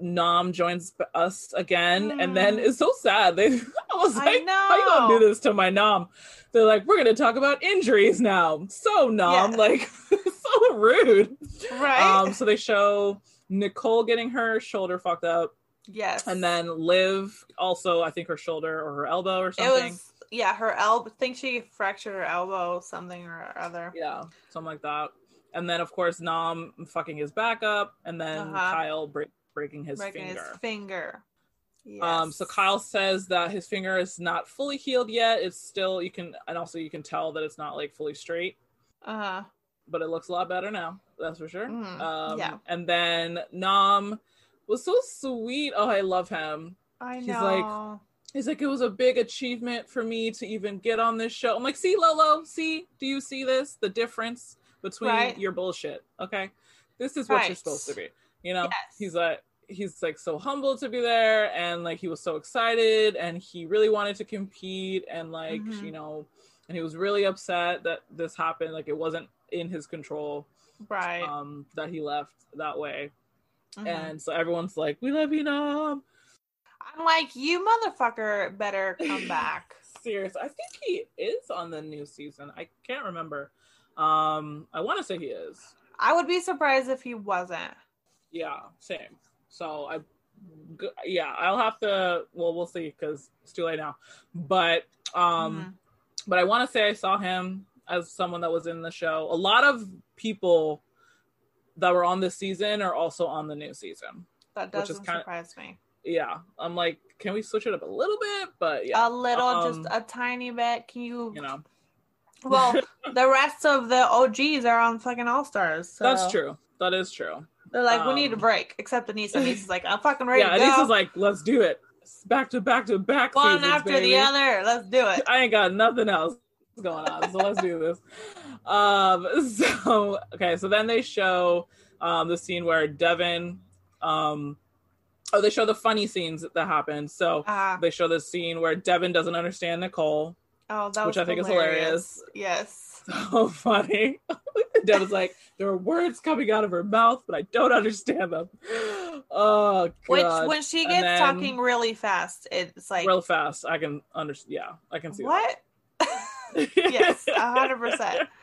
Nam joins us again, and then it's so sad. They, [LAUGHS] was. I like, "How you gonna do this to my Nam?" They're like, "We're gonna talk about injuries now." So Nam, Yeah. like, [LAUGHS] so rude. Right? Um, so they show Nicole getting her shoulder fucked up, Yes. and then Liv also, I think her shoulder or her elbow or it something. was yeah, her elbow. I think she fractured her elbow, something or other. Yeah, something like that. And then of course Nam fucking his back up, and then Uh-huh. Kyle break, breaking his Breaking finger. his finger. Um, so Kyle says that his finger is not fully healed yet. It's still you can, and also you can tell that it's not like fully straight, Uh huh. but it looks a lot better now. That's for sure. Mhm, Um, yeah. And then Nam was so sweet. Oh, I love him. I know. He's like, he's like, it was a big achievement for me to even get on this show. I'm like, see, Lolo, see, do you see this? The difference between Right. your bullshit. Okay. This is what you're supposed to be. You know? Yes. He's like he's like so humbled to be there and like he was so excited and he really wanted to compete and like Mhm. you know and he was really upset that this happened like it wasn't in his control Right. um that he left that way Mhm. and so everyone's like we love you Nam. I'm like, you motherfucker better come [LAUGHS] back. serious i think he is on the new season i can't remember um i want to say he is I would be surprised if he wasn't. yeah same so I, yeah i'll have to well we'll see because it's too late now but um Mhm. but i want to say i saw him as someone that was in the show a lot of people that were on this season are also on the new season That Which is doesn't kinda- surprise me. yeah i'm like can we switch it up a little bit but yeah A little, um, just a tiny bit. Can you? you know Well, [LAUGHS] the rest of the OGs are on fucking All Stars. So that's true that is true They're like, we need a Um, break. Except Aneesa. Aneesa's like, I'm fucking ready yeah. Aneesa's like let's do it back to back to back One seasons, after baby. the other. Let's do it. [LAUGHS] I ain't got nothing else going on, so let's do this. Um, [LAUGHS] so okay, so then they show um the scene where Devin, um, oh, they show the funny scenes that happened. So Ah. they show the scene where Devin doesn't understand Nicole, Oh, that which I think is hilarious. Yes. So [LAUGHS] funny. Devin's like, there are words coming out of her mouth, but I don't understand them. Oh, Which when she gets then- talking really fast, it's like real fast, I can understand. Yeah, I can see that. what? [LAUGHS] yes, a hundred percent. [LAUGHS]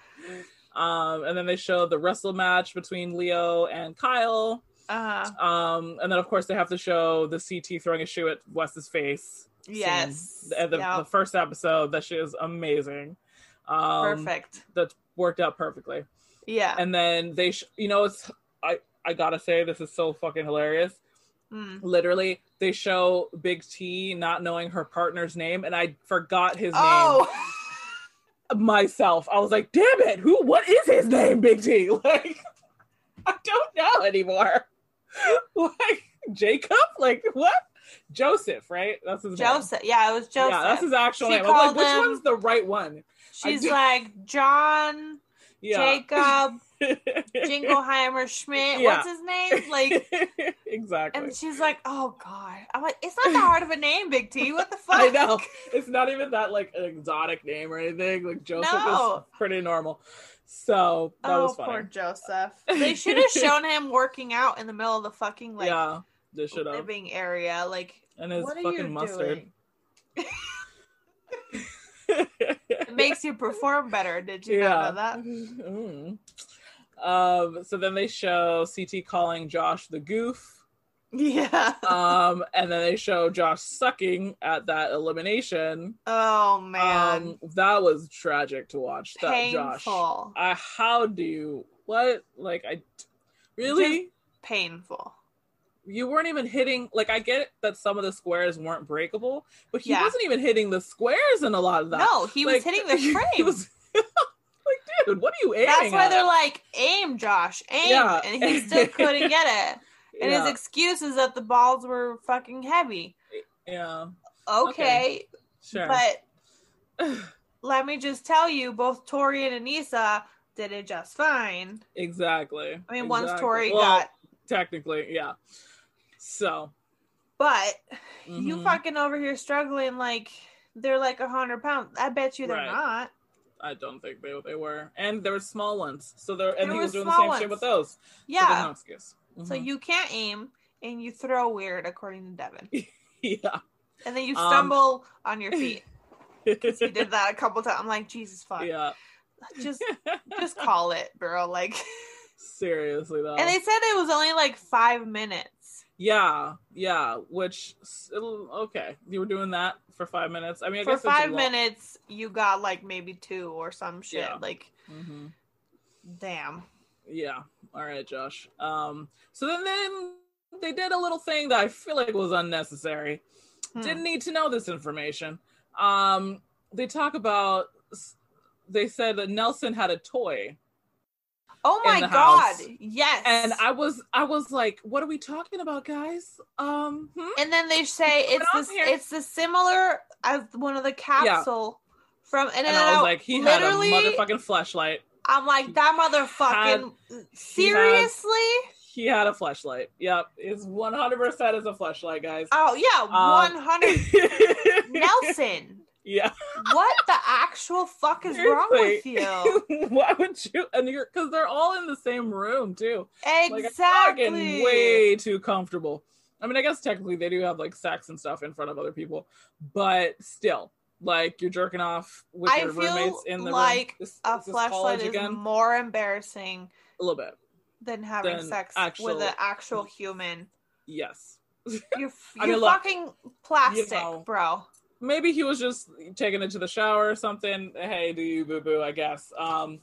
Um, and then they show the wrestle match between Leo and Kyle. Uh Um, and then of course they have to show the CT throwing a shoe at Wes's face. Yes. The, the, Yep. the first episode, that shit is amazing. Um, Perfect. That worked out perfectly. Yeah. And then they, sh- you know, it's I I gotta say this is so fucking hilarious. Mm. Literally, they show Big T not knowing her partner's name, and I forgot his name Oh, [LAUGHS] myself. I was like, damn it, who what is his name, Big T? [LAUGHS] Like I don't know anymore. [LAUGHS] like Jacob? Like what? Joseph, right? That's his name. Joseph. Yeah, it was Joseph. Yeah, that's his actual She name. I was like, which him- one's the right one? She's do- like John, [LAUGHS] Yeah. Jacob, [LAUGHS] Jingleheimer, Schmidt. Yeah. What's his name? Like, [LAUGHS] exactly. and she's like, "Oh God." I'm like, "It's not that hard of a name, Big T. What the fuck?" I know. It's not even that like an exotic name or anything. Like Joseph No. is pretty normal. So that oh, was funny. poor Joseph. They should have shown him working out in the middle of the fucking like yeah, they should have. living area. Like, And his what fucking mustard. It makes you perform better. Did you Yeah. know that? Mm. Um, so then they show CT calling Josh the goof. Yeah. Um, and then they show Josh sucking at that elimination. Oh man. Um, that was tragic to watch. That Josh. I how do you what? Like I really Painful. You weren't even hitting like I get that some of the squares weren't breakable, but he Yeah. wasn't even hitting the squares in a lot of that. No, he was hitting [LAUGHS] the frame. he was [LAUGHS] like, dude, what are you aiming That's why at? they're like, aim, Josh, aim. Yeah. And he still [LAUGHS] couldn't get it. And Yeah. his excuse is that the balls were fucking heavy. Yeah. Okay. Sure. But [SIGHS] let me just tell you, both Tori and Aneesa did it just fine. Exactly. I mean, once Tori Well, got- technically, yeah. So But you Mhm. fucking over here struggling like they're like a hundred pounds. I bet you they're Right. not. I don't think they they were, and there were small ones. So there, and There he was doing the same small shit with those. Yeah. there's no excuse. So Mhm. you can't aim and you throw weird, according to Devin. [LAUGHS] yeah. And then you Um, stumble on your feet. [LAUGHS] He did that a couple times. I'm like, Jesus fuck. Yeah. Just [LAUGHS] just call it, bro. Like Seriously though. And they said it was only like five minutes. Yeah, yeah. Which okay, you were doing that for five minutes. I mean, I For guess five minutes, you got like maybe two or some shit. Yeah. Like, Mhm. damn. Yeah. All right, Josh. Um. So then, then they did a little thing that I feel like was unnecessary. Hmm. Didn't need to know this information. Um. They talk about. They said that Nelson had a toy. Oh my god. house. Yes. And I was I was like, what are we talking about, guys? Um hmm? and then they say it's this it's the similar as one of the capsule from and, and then I was like, he had a literally, motherfucking flashlight. I'm like that motherfucking seriously? He had a flashlight. Yep. It's one hundred percent is a flashlight, guys. Oh yeah, Um, one hundred [LAUGHS] Nelson. Yeah. What the actual fuck is wrong with you? [LAUGHS] Why would you? And you're because they're all in the same room too. Like, Exactly. fucking way too comfortable. I mean, I guess technically they do have like sex and stuff in front of other people, but still, like you're jerking off with I your roommates in the like room. Is- a this flashlight is again? more embarrassing A little bit. than having Than sex actual- with an actual human. Yes. [LAUGHS] You're you're I mean, look, fucking plastic, know, bro. Maybe he was just taking it to the shower or something. Hey, do you boo boo? I guess. Um,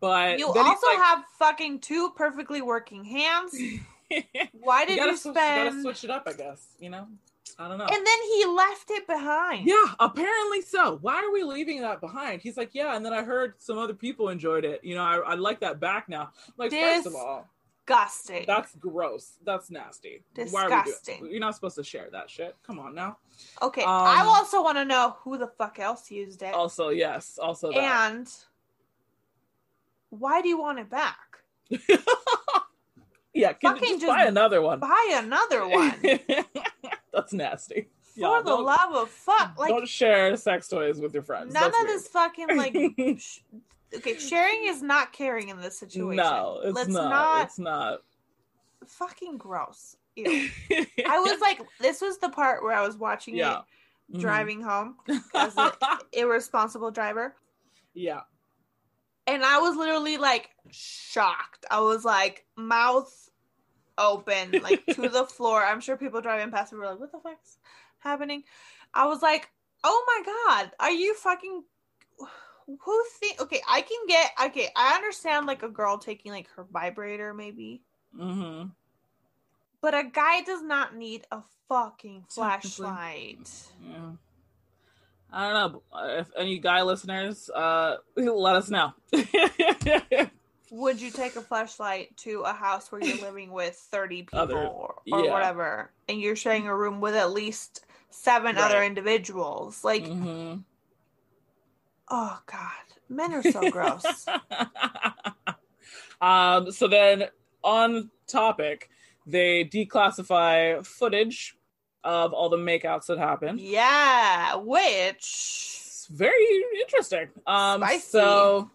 but You also like- have fucking two perfectly working hands. [LAUGHS] Why did gotta you switch, gotta spend? switch it up, I guess. You know, I don't know. And then he left it behind. Yeah, apparently so. Why are we leaving that behind? He's like, yeah, and then I heard some other people enjoyed it. You know, I, I like that back now. Like, first of all, Disgusting. that's gross. That's nasty. Why are we Disgusting. doing? You're not supposed to share that shit. Come on now. Okay, Um, I also want to know who the fuck else used it. Also, yes, also that. and why do you want it back? [LAUGHS] yeah, can you fucking just just buy another one? Buy another [LAUGHS] one. That's nasty. For the love of fuck, like don't share sex toys with your friends. none That's of weird. this fucking like. [LAUGHS] sh- okay, sharing is not caring in this situation. No, it's Let's not. not. It's not. Fucking gross. [LAUGHS] I was like, this was the part where I was watching Yeah. it driving mm-hmm. home [LAUGHS] as an irresponsible driver. Yeah. And I was literally like shocked. I was like mouth open, like to the [LAUGHS] floor. I'm sure people driving past me were like, what the fuck's happening? I was like, oh my god, are you fucking who think okay, I can get okay, I understand like a girl taking like her vibrator maybe. Mm-hmm. But a guy does not need a fucking [LAUGHS] flashlight. Yeah. I don't know. If any guy listeners, uh, [LAUGHS] let us know. [LAUGHS] Would you take a flashlight to a house where you're living with 30 people Other- or, or yeah. whatever, and you're sharing a room with at least seven other individuals? Like, Mhm. Oh god, men are so gross. [LAUGHS] um, so then on topic, they declassify footage of all the makeouts that happened. yeah, which It's very interesting. Um, Spicy. so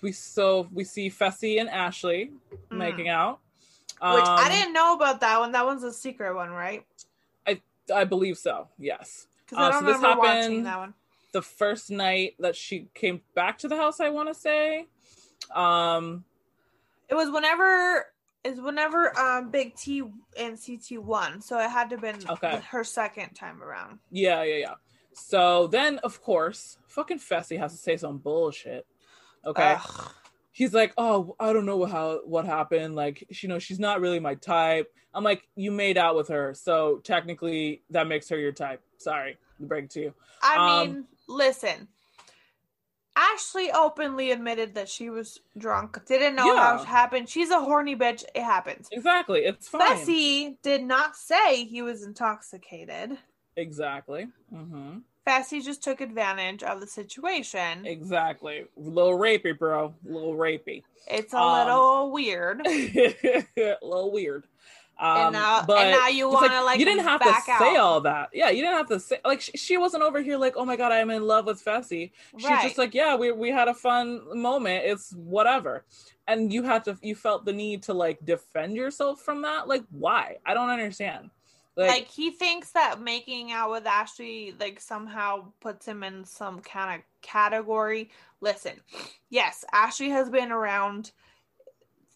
we so we see Fessy and Ashley making out. Mm. which I Um, didn't know about that one. That one's a secret one, right? I I believe so. Yes. Because I Uh, don't so this remember watching happened that one. The first night that she came back to the house. I want to say. Um. It was whenever is whenever um Big T and CT won, so it had to have been Okay. her second time around. Yeah. Yeah. Yeah. So then, of course, fucking Fessy has to say some bullshit. Okay. Ugh. He's like, oh, I don't know how what happened. Like, you know, she's not really my type. I'm like, you made out with her, so technically that makes her your type. Sorry to break to you. I Um, mean, listen. Ashley openly admitted that she was drunk, didn't know how it happened. She's a horny bitch. It happens. Exactly. It's fine. Fessy did not say he was intoxicated. Exactly. hmm Fessy just took advantage of the situation. Exactly. little rapey, bro. little rapey. It's a Um, [LAUGHS] little weird. a little weird. Um, And now- and but now you wanna, like, you didn't have to say all that. Yeah, you didn't have to say like she, she wasn't over here like, oh my god, I'm in love with Fessy. She's Right. just like, yeah, we we had a fun moment. It's whatever. And you had to you felt the need to like defend yourself from that. Like, why? I don't understand. like, he thinks that making out with Ashley like somehow puts him in some kind of category. Listen, yes, Ashley has been around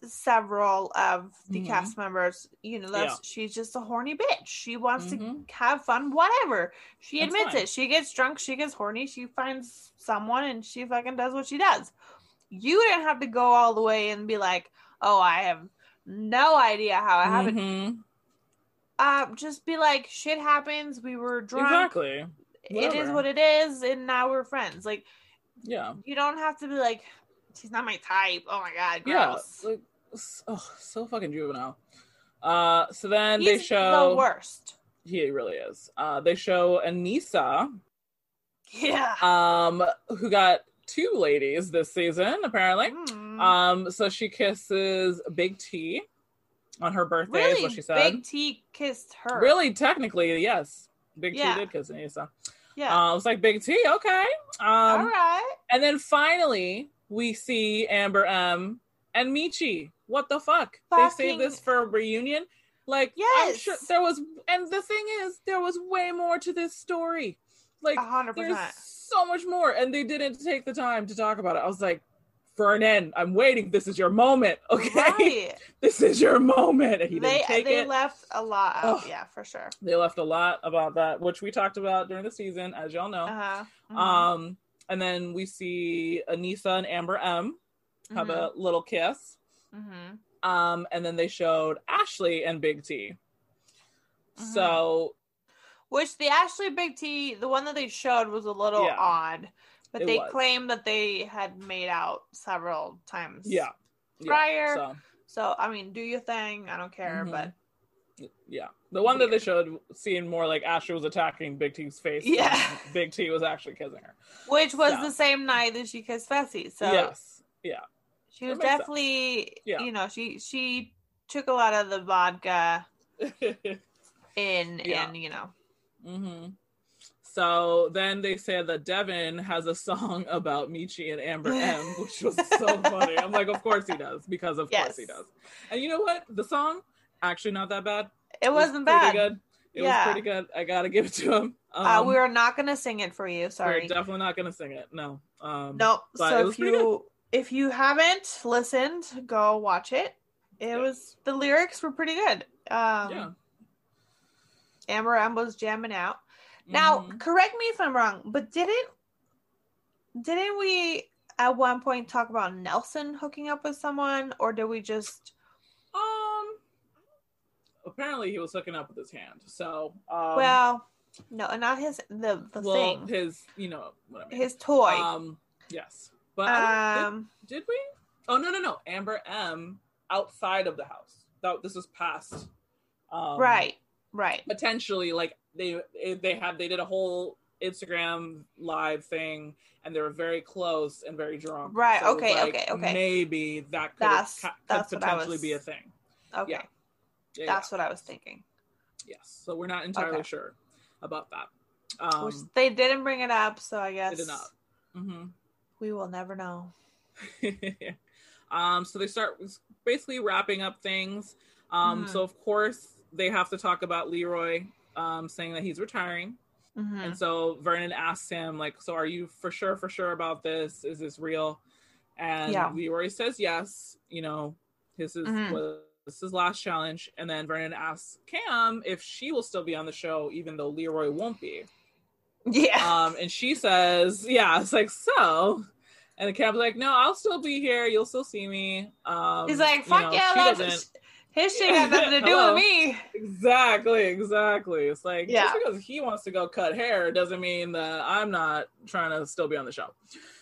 several of the Mhm. cast members. You know, Yeah. she's just a horny bitch. She wants Mhm. to have fun, whatever. She That's admits fine. it. She gets drunk, she gets horny, she finds someone and she fucking does what she does. You didn't have to go all the way and be like, "Oh, I have no idea how it happened." Mhm. Uh, just be like, shit happens. We were drunk. Exactly. It is what it is, and now we're friends. Like, Yeah. you don't have to be like, she's not my type. Oh my god, Yeah, like, oh, so fucking juvenile. Uh, so then He's they show the worst. He really is. Uh, they show Aneesa, Yeah. um, who got two ladies this season apparently. Mm. Um, so she kisses Big T on her birthday, is what she said. Big T kissed her. Really, technically, yes. Big Yeah. T did kiss Aneesa. Yeah. Uh, I was like, Big T, okay. Um, All right. And then finally, we see Amber M and Michi. What the fuck? They Fucking- saved this for a reunion. Like, I'm Yes. sure there was, and the thing is, there was way more to this story. Like, A hundred there's percent. so much more, and they didn't take the time to talk about it. I was like, Vernon, I'm waiting. This is your moment, [LAUGHS] okay? Right. this is your moment. And he They didn't take they it. left a lot out. Yeah, for sure. They left a lot about that, which we talked about during the season, as y'all know. Uh huh. Um, and then we see Aneesa and Amber M have a little kiss. hmm Um, and then they showed Ashley and Big T. Mm-hmm. So Which the Ashley Big T, the one that they showed was a little Yeah. odd, but they was. claimed that they had made out several times. yeah, yeah, Prior. so, So I mean, do your thing. I don't care, Mhm. but yeah, the one that they showed seemed more like Ashley was attacking Big T's face. Yeah. Big T was actually kissing her. which was So. the same night that she kissed Fessy. So yes, yeah, she was That makes sense. definitely, Yeah. you know, she she took a lot of the vodka [LAUGHS] in, Yeah. and you know, hmm So then they said that Devin has a song [LAUGHS] about Michi and Amber M, [LAUGHS] which was so funny. I'm like, of course he does, because of course he does. And you know what? The song actually not that bad. it was wasn't pretty bad. Good. It Yeah. was pretty good. I gotta give it to him. Um, uh, we are not gonna sing it for you. Sorry. We're definitely not gonna sing it. No. Um, Nope. So it was if you if you haven't listened, go watch it. It was the lyrics were pretty good. Um Yeah. Amber Ambo's jamming out. Now, Mhm. correct me if I'm wrong, but didn't didn't we at one point talk about Nelson hooking up with someone, or did we just Um. Apparently, he was hooking up with his hand. So. Um, well, no, not his the the well, thing, his, you know, what I mean. his toy. Um. Yes. But um, did, did we? Oh no no no! Amber M outside of the house. That this was past. Um, right, right. Potentially, like they they had they did a whole Instagram live thing, and they were very close and very drunk. Right, So okay, like, okay, okay. Maybe that could, That's- ca- that's potentially was- be a thing. Okay, Yeah. Yeah, that's what I was thinking. Yes. So we're not entirely Okay. sure about that. Um, Which they didn't bring it up, so I guess they did not. hmm we will never know. [LAUGHS] um, so they start basically wrapping up things. Um, Mhm. So of course they have to talk about Leroy um, saying that he's retiring, Mhm. and so Vernon asks him like, "So are you for sure, for sure about this? Is this real?" And Yeah. Leroy says yes. You know, his is Mhm. was his last challenge, and then Vernon asks Kam if she will still be on the show, even though Leroy won't be. [LAUGHS] Yeah. Um, and she says, "Yeah." It's like so. And the Kam's like, "No, I'll still be here. You'll still see me." Um, He's like, you fuck know, yeah, she that's doesn't- his shit [LAUGHS] got nothing to do with me. Exactly, exactly. It's like Yeah. just because he wants to go cut hair doesn't mean that I'm not trying to still be on the show.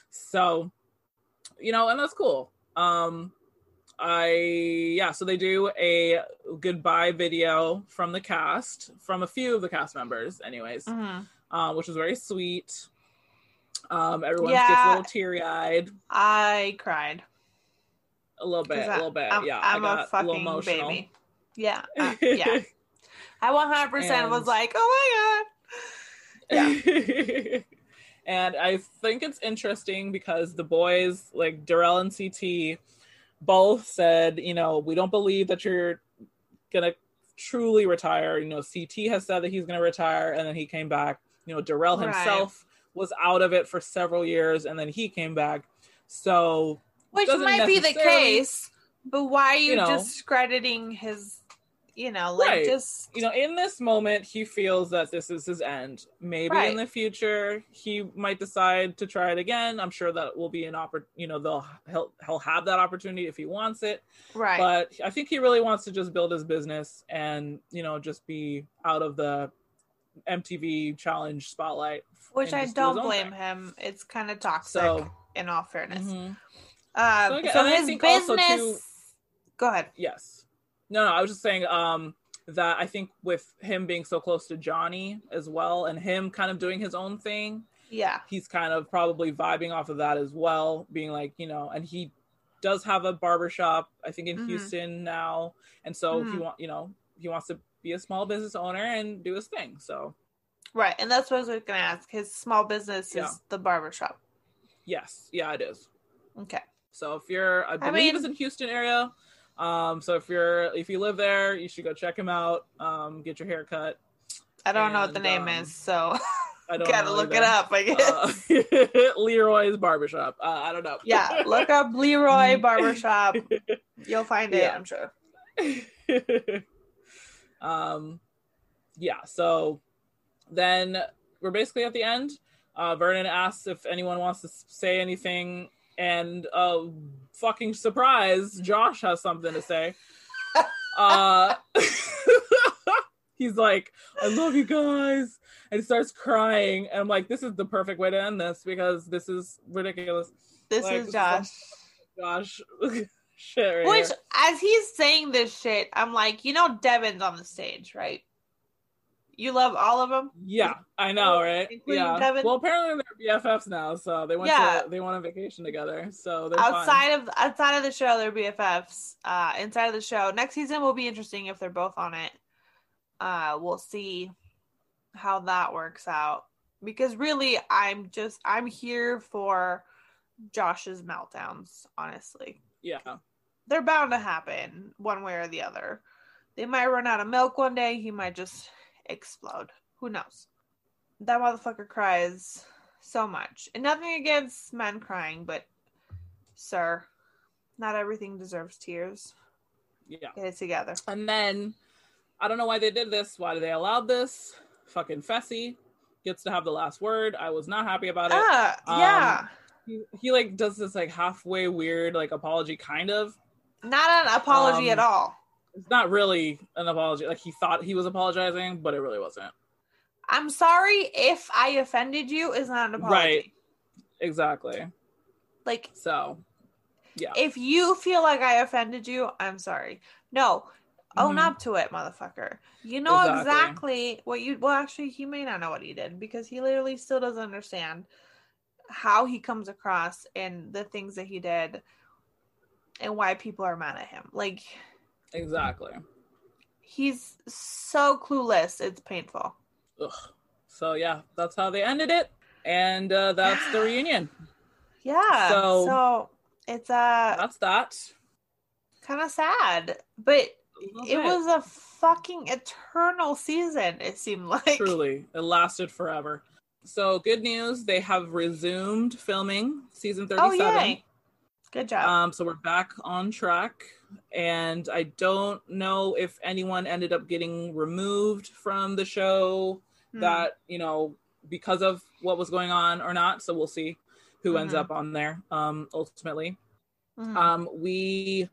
So, you know, and that's cool. Um I yeah, so they do a goodbye video from the cast, from a few of the cast members, anyways, Mhm. uh, which was very sweet. Um, everyone gets a little teary eyed, I cried. a little bit, 'Cause a I- little bit. I'm, yeah, I'm I got a a fucking little emotional. baby. Yeah. [LAUGHS] uh, yeah. I 100% was like, oh my god. Yeah. [LAUGHS] and I think it's interesting because the boys, like Darrell and CT, both said, you know, we don't believe that you're gonna truly retire. You know, CT has said that he's gonna retire, and then he came back. You know, Darrell himself was out of it for several years, and then he came back. So, Which might be the case, but why are you, you know- discrediting his, you know, like Right. just. you know, in this moment, he feels that this is his end. Maybe Right. in the future, he might decide to try it again. I'm sure that will be an oppor- You know, they'll he'll he'll have that opportunity if he wants it. Right. But I think he really wants to just build his business and you know just be out of the MTV challenge spotlight. Which I don't blame thing. him. It's kind of toxic, So- in all fairness. Mhm. Um, So, again- so his business. too- Go ahead. Yes. No, no, I was just saying um that I think with him being so close to Johnny as well and him kind of doing his own thing, Yeah. he's kind of probably vibing off of that as well, being like, you know, and he does have a barbershop, I think in Mhm. Houston now. And so he Mhm. want you know, he wants to be a small business owner and do his thing. So Right, and that's what I was going to ask. His small business Yeah. is the barbershop. yes, yeah, it is. Okay. So if you're I believe it's mean- in Houston area. Um so if you're if you live there, you should go check him out, um, get your hair cut. I don't know what the name um, is, so I [LAUGHS] don't gotta look it up. I guess. Uh, [LAUGHS] Leroy's barbershop. Uh, I don't know. yeah, look up [LAUGHS] Leroy Barbershop. You'll find it. Yeah. I'm sure. Um, yeah. So then we're basically at the end. Uh, Vernon asks if anyone wants to say anything, and uh, fucking surprise, Josh has something to say. uh, [LAUGHS] he's like, "I love you guys," and he starts crying, and I'm like, "This is the perfect way to end this because this is ridiculous." This Like, is Josh. Josh, [LAUGHS] shit. Right Which, as he's saying this shit, I'm like, you know, Devin's on the stage, right? You love all of them. Yeah, I know, right? Including yeah. Devin? Well, apparently they're BFFs now, so they went Yeah. to they went on vacation together, so they're fine. outside of outside of the show, they're BFFs. Uh, inside of the show, next season will be interesting if they're both on it. Uh, we'll see how that works out because really, I'm just I'm here for Josh's meltdowns. Honestly, Yeah, they're bound to happen one way or the other. They might run out of milk one day. He might just explode. Who knows? That motherfucker cries so much. And nothing against men crying, but sir, not everything deserves tears. yeah. Get it together. And then I don't know why they did this. Why did they allow this? Fucking Fessy gets to have the last word. I was not happy about it. Ah, Um, yeah. He, he like does this like halfway weird like apology kind of. Not an apology um, at all. It's not really an apology. Like he thought he was apologizing, but it really wasn't. I'm sorry if I offended you is not an apology. Right. Exactly. Like So, yeah. if you feel like I offended you, I'm sorry. No, own Mhm. up to it, motherfucker. You know Exactly. exactly. what you. Well, actually, he may not know what he did because he literally still doesn't understand how he comes across and the things that he did, and why people are mad at him. Like Exactly. he's so clueless. It's painful. Ugh. So yeah, that's how they ended it, and uh, that's the [SIGHS] reunion. Yeah. So- so it's uh That's that. kind of sad, but it bit. was a fucking eternal season. It seemed like. Truly, it lasted forever. So good news, they have resumed filming season Oh thirty-seven. yay! Good job. Um, so we're back on track, and I don't know if anyone ended up getting removed from the show Hmm. that you know because of what was going on or not. So we'll see who ends Mhm. up on there um, ultimately. Mhm. Um, we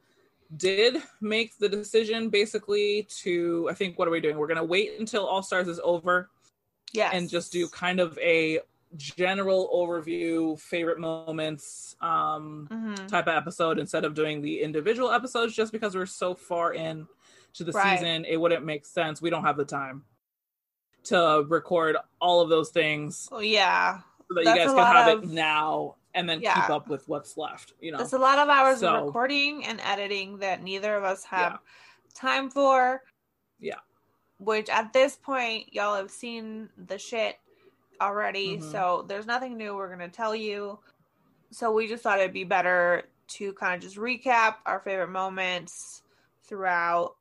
did make the decision basically to I think what are we doing? We're gonna wait until All Stars is over yes. and just do kind of a general overview, favorite moments um Mhm. type of episode instead of doing the individual episodes just because we're so far in to the Right. season it wouldn't make sense. We don't have the time to record all of those things Oh yeah. so that That's you guys can have of- it now and then keep up with what's left, you know. It's a lot of hours So- of recording and editing that neither of us have Yeah. time for. Yeah. Which at this point, y'all have seen the shit already, Mhm. so there's nothing new we're gonna tell you. So we just thought it'd be better to kind of just recap our favorite moments throughout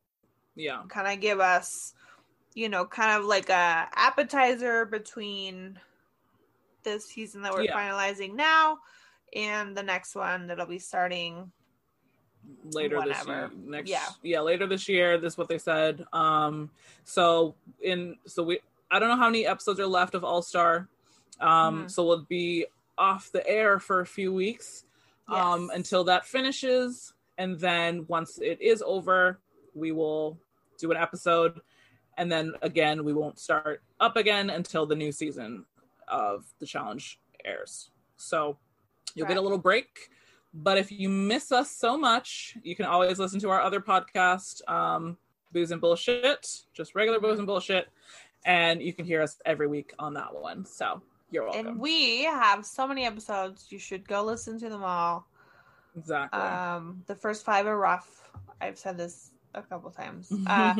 Yeah. kind of give us you know kind of like a appetizer between this season that we're Yeah. finalizing now and the next one that'll be starting later this year next Yeah. yeah later this year this is what they said um so in so we i don't know how many episodes are left of all star um Mhm. so we'll be off the air for a few weeks um until that finishes. And then once it is over we will do an episode. And then again we won't start up again until the new season of the challenge airs. So you'll get a little break. But if you miss us so much, you can always listen to our other podcast, um, Booze and Bullshit, just regular Booze and Bullshit. And you can hear us every week on that one. So you're welcome. And we have so many episodes. You should go listen to them all. Exactly. Um, the first five are rough. I've said this a couple times. [LAUGHS] Uh,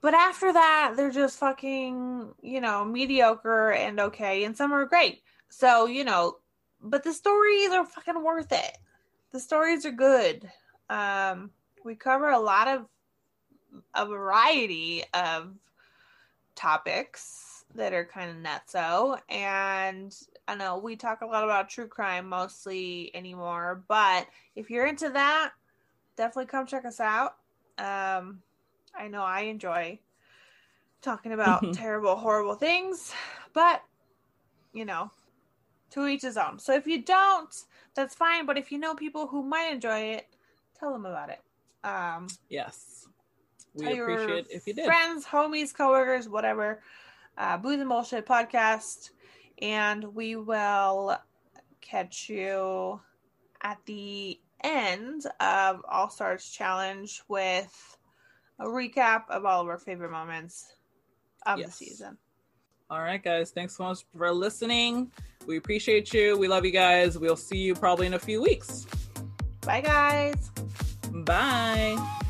but after that, they're just fucking, you know, mediocre and okay, and some are great. So, you know, but the stories are fucking worth it. The stories are good. Um, we cover a lot of a variety of topics that are kind of nutso. And I know we talk a lot about true crime mostly anymore, but if you're into that, definitely come check us out. Um, I know I enjoy talking about [LAUGHS] terrible, horrible things, but you know, to each his own. So if you don't, that's fine. But if you know people who might enjoy it, tell them about it. Um, yes, we appreciate if you did. Friends, homies, coworkers, whatever. Uh, Booze and Bullshit podcast, and we will catch you at the end of All Stars Challenge with a recap of all of our favorite moments of yes. the season. All right, guys. Thanks so much for listening. We appreciate you. We love you guys. We'll see you probably in a few weeks. Bye, guys. Bye.